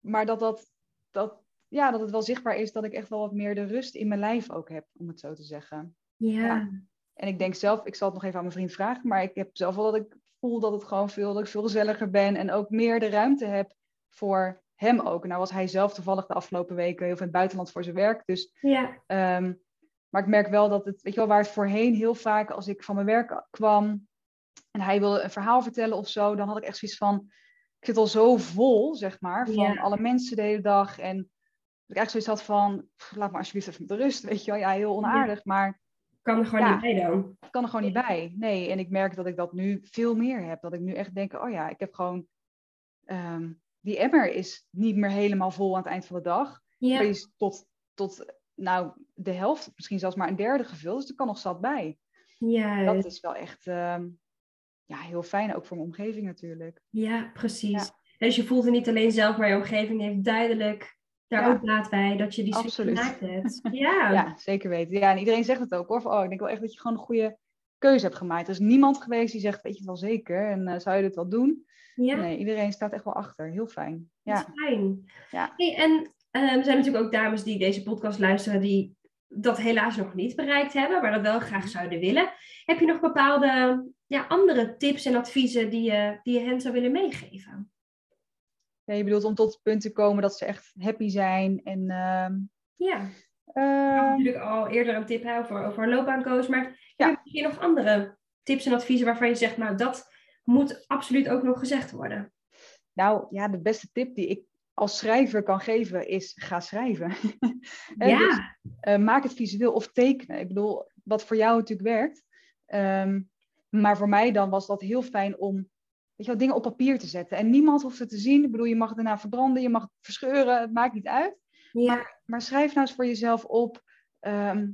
Speaker 2: maar dat, dat, dat, ja, dat het wel zichtbaar is dat ik echt wel wat meer de rust in mijn lijf ook heb, om het zo te zeggen.
Speaker 3: Ja.
Speaker 2: Ja. En ik denk zelf, ik zal het nog even aan mijn vriend vragen, maar ik heb zelf wel dat ik voel dat het gewoon veel, dat ik veel gezelliger ben en ook meer de ruimte heb voor hem ook. Nou was hij zelf toevallig de afgelopen weken heel veel in het buitenland voor zijn werk. Dus,
Speaker 3: Ja,
Speaker 2: ehm, maar ik merk wel dat het, weet je wel, waar het voorheen heel vaak als ik van mijn werk kwam en hij wilde een verhaal vertellen of zo, dan had ik echt zoiets van, ik zit al zo vol, zeg maar, van
Speaker 3: Ja.
Speaker 2: alle mensen de hele dag. En ik echt zoiets had van, "Pff, laat me alsjeblieft even met rust, weet je wel. Ja, heel onaardig, maar
Speaker 3: kan er gewoon
Speaker 2: Ja.
Speaker 3: niet bij dan.
Speaker 2: kan er gewoon niet bij. Nee, en ik merk dat ik dat nu veel meer heb. Dat ik nu echt denk, oh ja, ik heb gewoon... ehm, die emmer is niet meer helemaal vol aan het eind van de dag.
Speaker 3: Ja,
Speaker 2: Maar die is tot, tot nou, de helft, misschien zelfs maar een derde gevuld. Dus er kan nog zat bij.
Speaker 3: juist.
Speaker 2: Dat is wel echt ehm, ja, heel fijn, ook voor mijn omgeving natuurlijk.
Speaker 3: Ja, precies.
Speaker 2: Ja.
Speaker 3: Dus je voelt het niet alleen zelf, maar je omgeving heeft duidelijk daar
Speaker 2: Ja.
Speaker 3: ook baat bij dat je die switch gemaakt hebt. Ja.
Speaker 2: Ja, zeker weten. Ja, en iedereen zegt het ook hoor. Van, oh, ik denk wel echt dat je gewoon een goede keuze hebt gemaakt. Er is niemand geweest die zegt, weet je het wel zeker? En eh, zou je dit wel doen?
Speaker 3: ja.
Speaker 2: Nee, iedereen staat echt wel achter. Heel fijn.
Speaker 3: Dat
Speaker 2: Ja.
Speaker 3: is fijn.
Speaker 2: Ja.
Speaker 3: Hey, en eh, er zijn natuurlijk ook dames die deze podcast luisteren die dat helaas nog niet bereikt hebben, maar dat wel graag zouden willen. Heb je nog bepaalde ja, andere tips en adviezen die je, die je hen zou willen meegeven?
Speaker 2: Ja, je bedoelt om tot het punt te komen dat ze echt happy zijn. En ehm,
Speaker 3: Ja, ik had
Speaker 2: ehm,
Speaker 3: natuurlijk al eerder een tip hè, over, over een loopbaancoach, maar
Speaker 2: Ja.
Speaker 3: heb je nog andere tips en adviezen waarvan je zegt, nou dat moet absoluut ook nog gezegd worden?
Speaker 2: nou ja, de beste tip die ik als schrijver kan geven is ga schrijven. Hè,
Speaker 3: ja,
Speaker 2: dus, eh, maak het visueel of tekenen. Ik bedoel, wat voor jou natuurlijk werkt. Ehm, maar voor mij dan was dat heel fijn om weet je wel, dingen op papier te zetten. En niemand hoeft het te zien. Ik bedoel, je mag daarna verbranden, je mag het verscheuren, het maakt niet uit.
Speaker 3: ja,
Speaker 2: Maar schrijf nou eens voor jezelf op. ehm,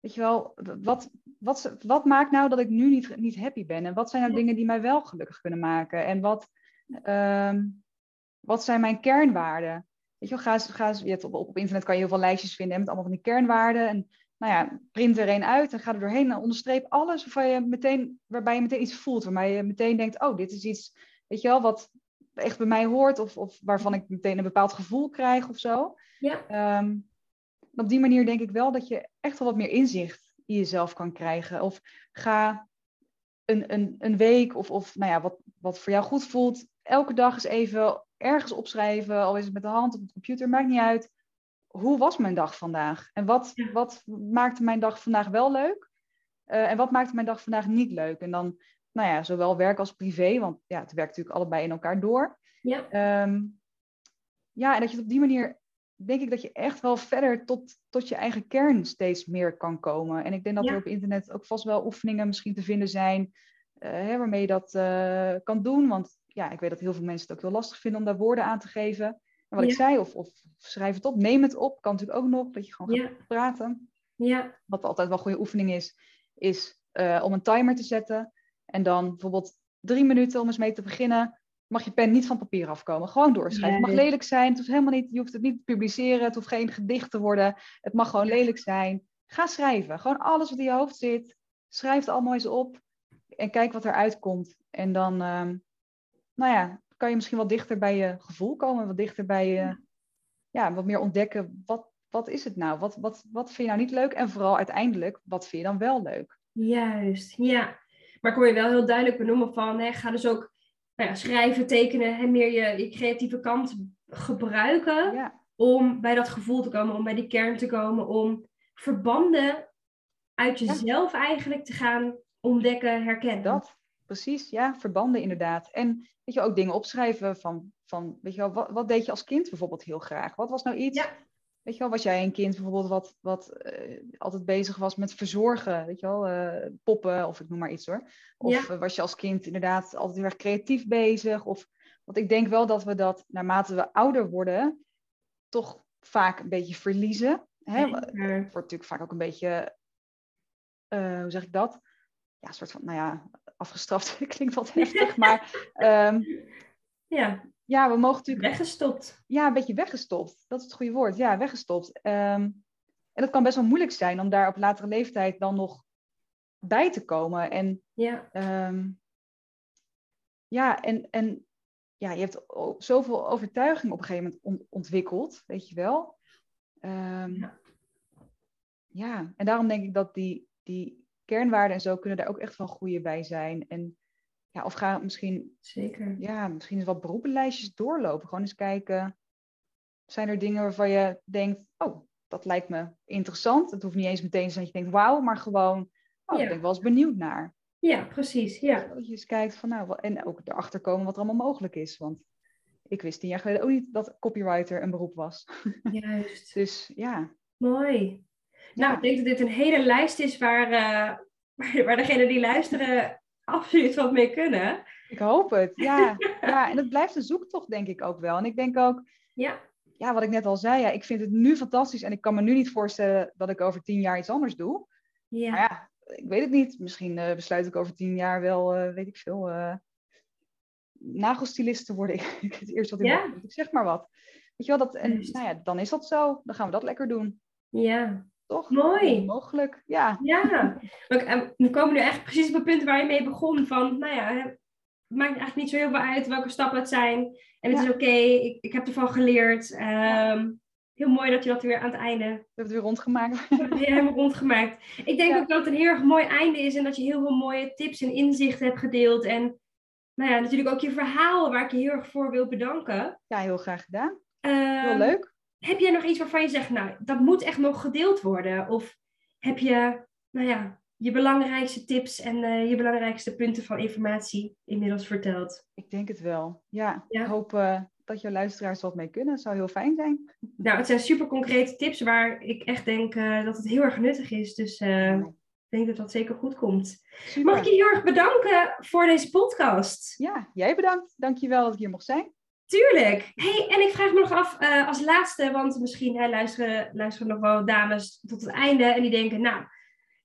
Speaker 2: weet je wel, wat, wat, wat maakt nou dat ik nu niet, niet happy ben? En wat zijn nou
Speaker 3: Ja.
Speaker 2: dingen die mij wel gelukkig kunnen maken? En wat, ehm, wat zijn mijn kernwaarden? Weet je wel, ga eens, ga eens, je hebt op, op internet kan je heel veel lijstjes vinden met allemaal van die kernwaarden. En nou ja, print er een uit en ga er doorheen en onderstreep alles waarvan je meteen, waarbij je meteen iets voelt. Waarmee je meteen denkt, oh, dit is iets, weet je wel, wat echt bij mij hoort. Of, of waarvan ik meteen een bepaald gevoel krijg of zo.
Speaker 3: ja,
Speaker 2: Ehm, op die manier denk ik wel dat je echt wel wat meer inzicht in jezelf kan krijgen. Of ga een, een, een week of, of nou ja, wat, wat voor jou goed voelt, elke dag eens even ergens opschrijven, al is het met de hand op de computer, maakt niet uit. Hoe was mijn dag vandaag? En wat,
Speaker 3: Ja.
Speaker 2: wat maakte mijn dag vandaag wel leuk? Eh, en wat maakte mijn dag vandaag niet leuk? En dan, nou ja, zowel werk als privé, want ja, het werkt natuurlijk allebei in elkaar door.
Speaker 3: ja,
Speaker 2: Ehm, ja, en dat je het op die manier, denk ik dat je echt wel verder tot, tot je eigen kern steeds meer kan komen. En ik denk dat
Speaker 3: Ja.
Speaker 2: er op internet ook vast wel oefeningen misschien te vinden zijn, eh, hè, waarmee je dat eh, kan doen. Want ja, ik weet dat heel veel mensen het ook heel lastig vinden om daar woorden aan te geven. Wat ik zei, of, of schrijf het op, neem het op, kan natuurlijk ook nog, dat je gewoon gaat
Speaker 3: ja,
Speaker 2: praten.
Speaker 3: ja,
Speaker 2: Wat altijd wel een goede oefening is, is eh, om een timer te zetten. En dan bijvoorbeeld drie minuten om eens mee te beginnen. Mag je pen niet van papier afkomen. Gewoon doorschrijven. Het mag lelijk zijn. Het hoeft helemaal niet, je hoeft het niet te publiceren. Het hoeft geen gedicht te worden. Het mag gewoon lelijk zijn. Ga schrijven. Gewoon alles wat in je hoofd zit. Schrijf het allemaal eens op. En kijk wat eruit komt. En dan, ehm, nou ja, kan je misschien wat dichter bij je gevoel komen. Wat dichter bij je, ja, wat meer ontdekken. Wat, wat is het nou? Wat, wat, wat vind je nou niet leuk? En vooral uiteindelijk, wat vind je dan wel leuk?
Speaker 3: juist, ja. Maar ik hoor je wel heel duidelijk benoemen van, hè, ga dus ook nou ja, schrijven, tekenen en meer je, je creatieve kant gebruiken
Speaker 2: Ja,
Speaker 3: om bij dat gevoel te komen, om bij die kern te komen, om verbanden uit
Speaker 2: Ja.
Speaker 3: jezelf eigenlijk te gaan ontdekken, herkennen.
Speaker 2: dat. Precies, ja, verbanden inderdaad. En weet je, ook dingen opschrijven van, van weet je wel, wat, wat deed je als kind bijvoorbeeld heel graag? Wat was nou iets,
Speaker 3: Ja.
Speaker 2: weet je wel, was jij een kind bijvoorbeeld wat, wat eh, altijd bezig was met verzorgen, weet je wel, eh, poppen of ik noem maar iets hoor. Of eh, was je als kind inderdaad altijd heel erg creatief bezig? Of, want ik denk wel dat we dat naarmate we ouder worden, toch vaak een beetje verliezen. Hè? Het wordt natuurlijk vaak ook een beetje, hoe zeg ik dat? Ja, een soort van, nou ja, afgestraft klinkt wat heftig, maar ehm,
Speaker 3: Ja,
Speaker 2: ja, we mogen natuurlijk
Speaker 3: weggestopt.
Speaker 2: ja, een beetje weggestopt. Dat is het goede woord. Ja, weggestopt. Ehm, en dat kan best wel moeilijk zijn om daar op latere leeftijd dan nog bij te komen. En
Speaker 3: Ja,
Speaker 2: ehm, ja, en, en ja, je hebt zoveel overtuiging op een gegeven moment on- ontwikkeld, weet je wel.
Speaker 3: Ja.
Speaker 2: ja, en daarom denk ik dat die, die kernwaarden en zo kunnen daar ook echt wel goede bij zijn. En ja, of ga misschien,
Speaker 3: Zeker.
Speaker 2: ja, misschien eens wat beroepenlijstjes doorlopen. Gewoon eens kijken, zijn er dingen waarvan je denkt, oh, dat lijkt me interessant. Het hoeft niet eens meteen dat je denkt, wauw, maar gewoon, oh,
Speaker 3: Ja.
Speaker 2: ik ben wel eens benieuwd naar.
Speaker 3: Ja, precies. Ja.
Speaker 2: Dat je eens kijkt van, nou, en ook erachter komen wat er allemaal mogelijk is. Want ik wist tien jaar geleden ook niet dat copywriter een beroep was.
Speaker 3: Juist.
Speaker 2: Dus ja,
Speaker 3: Mooi. Nou, ik denk dat dit een hele lijst is waar, eh, waar, degenen die luisteren absoluut wat mee kunnen.
Speaker 2: ik hoop het. Ja, ja, en het blijft een zoektocht, denk ik ook wel. En ik denk ook,
Speaker 3: Ja,
Speaker 2: ja, wat ik net al zei, ja, ik vind het nu fantastisch. En ik kan me nu niet voorstellen dat ik over tien jaar iets anders doe.
Speaker 3: ja.
Speaker 2: Maar ja, ik weet het niet. Misschien eh, besluit ik over tien jaar wel, eh, weet ik veel, nagelstylist te worden. Ik het eerst wat in
Speaker 3: Ja.
Speaker 2: Ik zeg maar wat. Weet je wel, dat, en nou ja, dan is dat zo. Dan gaan we dat lekker doen.
Speaker 3: ja.
Speaker 2: Toch?
Speaker 3: Mooi.
Speaker 2: Mogelijk, ja.
Speaker 3: Ja, maar eh, we komen nu echt precies op het punt waar je mee begon. Van, nou ja, het maakt eigenlijk niet zo heel veel uit welke stappen het zijn. En het
Speaker 2: Ja.
Speaker 3: is oké, ik, ik heb ervan geleerd. Ehm, heel mooi dat je dat weer aan het einde
Speaker 2: We hebben het weer rondgemaakt.
Speaker 3: weer helemaal rondgemaakt. Ik denk
Speaker 2: Ja.
Speaker 3: ook dat het een heel erg mooi einde is en dat je heel veel mooie tips en inzichten hebt gedeeld. En nou ja, natuurlijk ook je verhaal waar ik je heel erg voor wil bedanken.
Speaker 2: Ja, heel graag gedaan.
Speaker 3: Ehm,
Speaker 2: Heel leuk.
Speaker 3: Heb jij nog iets waarvan je zegt, nou, dat moet echt nog gedeeld worden? Of heb je, nou ja, je belangrijkste tips en eh, je belangrijkste punten van informatie inmiddels verteld?
Speaker 2: Ik denk het wel. Ja,
Speaker 3: Ja.
Speaker 2: ik hoop eh, dat jouw luisteraars wat mee kunnen. Dat zou heel fijn zijn.
Speaker 3: Nou, het zijn super concrete tips waar ik echt denk eh, dat het heel erg nuttig is. Dus ik denk dat dat zeker goed komt.
Speaker 2: Super.
Speaker 3: Mag ik je heel erg bedanken voor deze podcast?
Speaker 2: Ja, jij bedankt. Dankjewel dat ik hier mocht zijn.
Speaker 3: Tuurlijk. Hey, en ik vraag me nog af eh, als laatste, want misschien hè, luisteren, luisteren nog wel dames tot het einde en die denken, nou,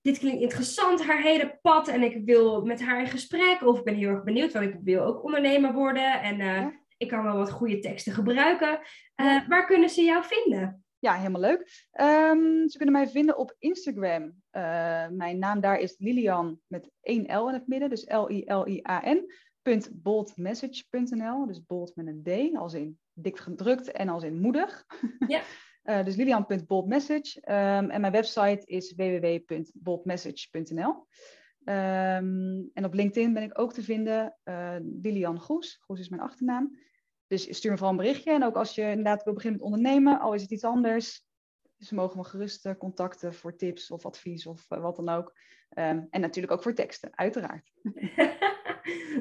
Speaker 3: dit klinkt interessant, haar hele pad en ik wil met haar in gesprek of ik ben heel erg benieuwd, want ik wil ook ondernemer worden en eh,
Speaker 2: Ja.
Speaker 3: ik kan wel wat goede teksten gebruiken. Eh, waar kunnen ze jou vinden?
Speaker 2: Ja, helemaal leuk. Ehm, ze kunnen mij vinden op Instagram. Mijn naam daar is Lilian met één L in het midden, dus L-I-L-I-A-N. Punt boldmessage.nl, dus bold met een D, als in dik gedrukt en als in moedig.
Speaker 3: Ja.
Speaker 2: Eh, dus lilian.boldmessage. Ehm, en mijn website is www.boldmessage.nl. Ehm, en op LinkedIn ben ik ook te vinden, eh, Lilian Goes. Goes is mijn achternaam. Dus stuur me vooral een berichtje. En ook als je inderdaad wil beginnen met ondernemen, al is het iets anders. Ze mogen me gerust eh, contacten voor tips of advies of wat dan ook. Ehm, en natuurlijk ook voor teksten, uiteraard.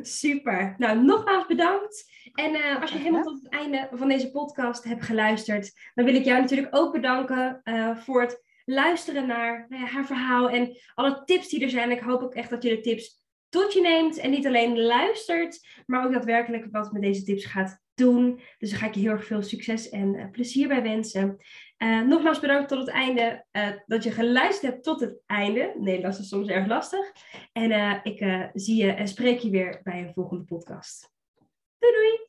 Speaker 3: Super. Nou, nogmaals bedankt. En eh, als je helemaal tot het einde van deze podcast hebt geluisterd, dan wil ik jou natuurlijk ook bedanken eh, voor het luisteren naar nou ja, haar verhaal en alle tips die er zijn. Ik hoop ook echt dat je de tips tot je neemt en niet alleen luistert, maar ook daadwerkelijk wat met deze tips gaat doen. Dus daar ga ik je heel erg veel succes en eh, plezier bij wensen. Eh, nogmaals bedankt tot het einde, eh, dat je geluisterd hebt tot het einde. Nederlands is soms erg lastig. En ik zie je en spreek je weer bij een volgende podcast. Doei doei!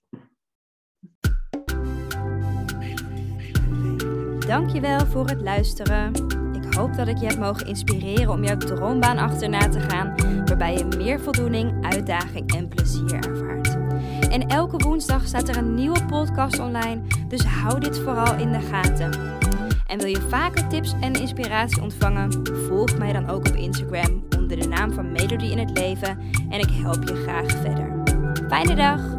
Speaker 1: Dankjewel voor het luisteren. Ik hoop dat ik je heb mogen inspireren om jouw droombaan achterna te gaan, waarbij je meer voldoening, uitdaging en plezier ervaart. En elke woensdag staat er een nieuwe podcast online, dus hou dit vooral in de gaten. En wil je vaker tips en inspiratie ontvangen? Volg mij dan ook op Instagram onder de naam van Melody in het Leven en ik help je graag verder. Fijne dag!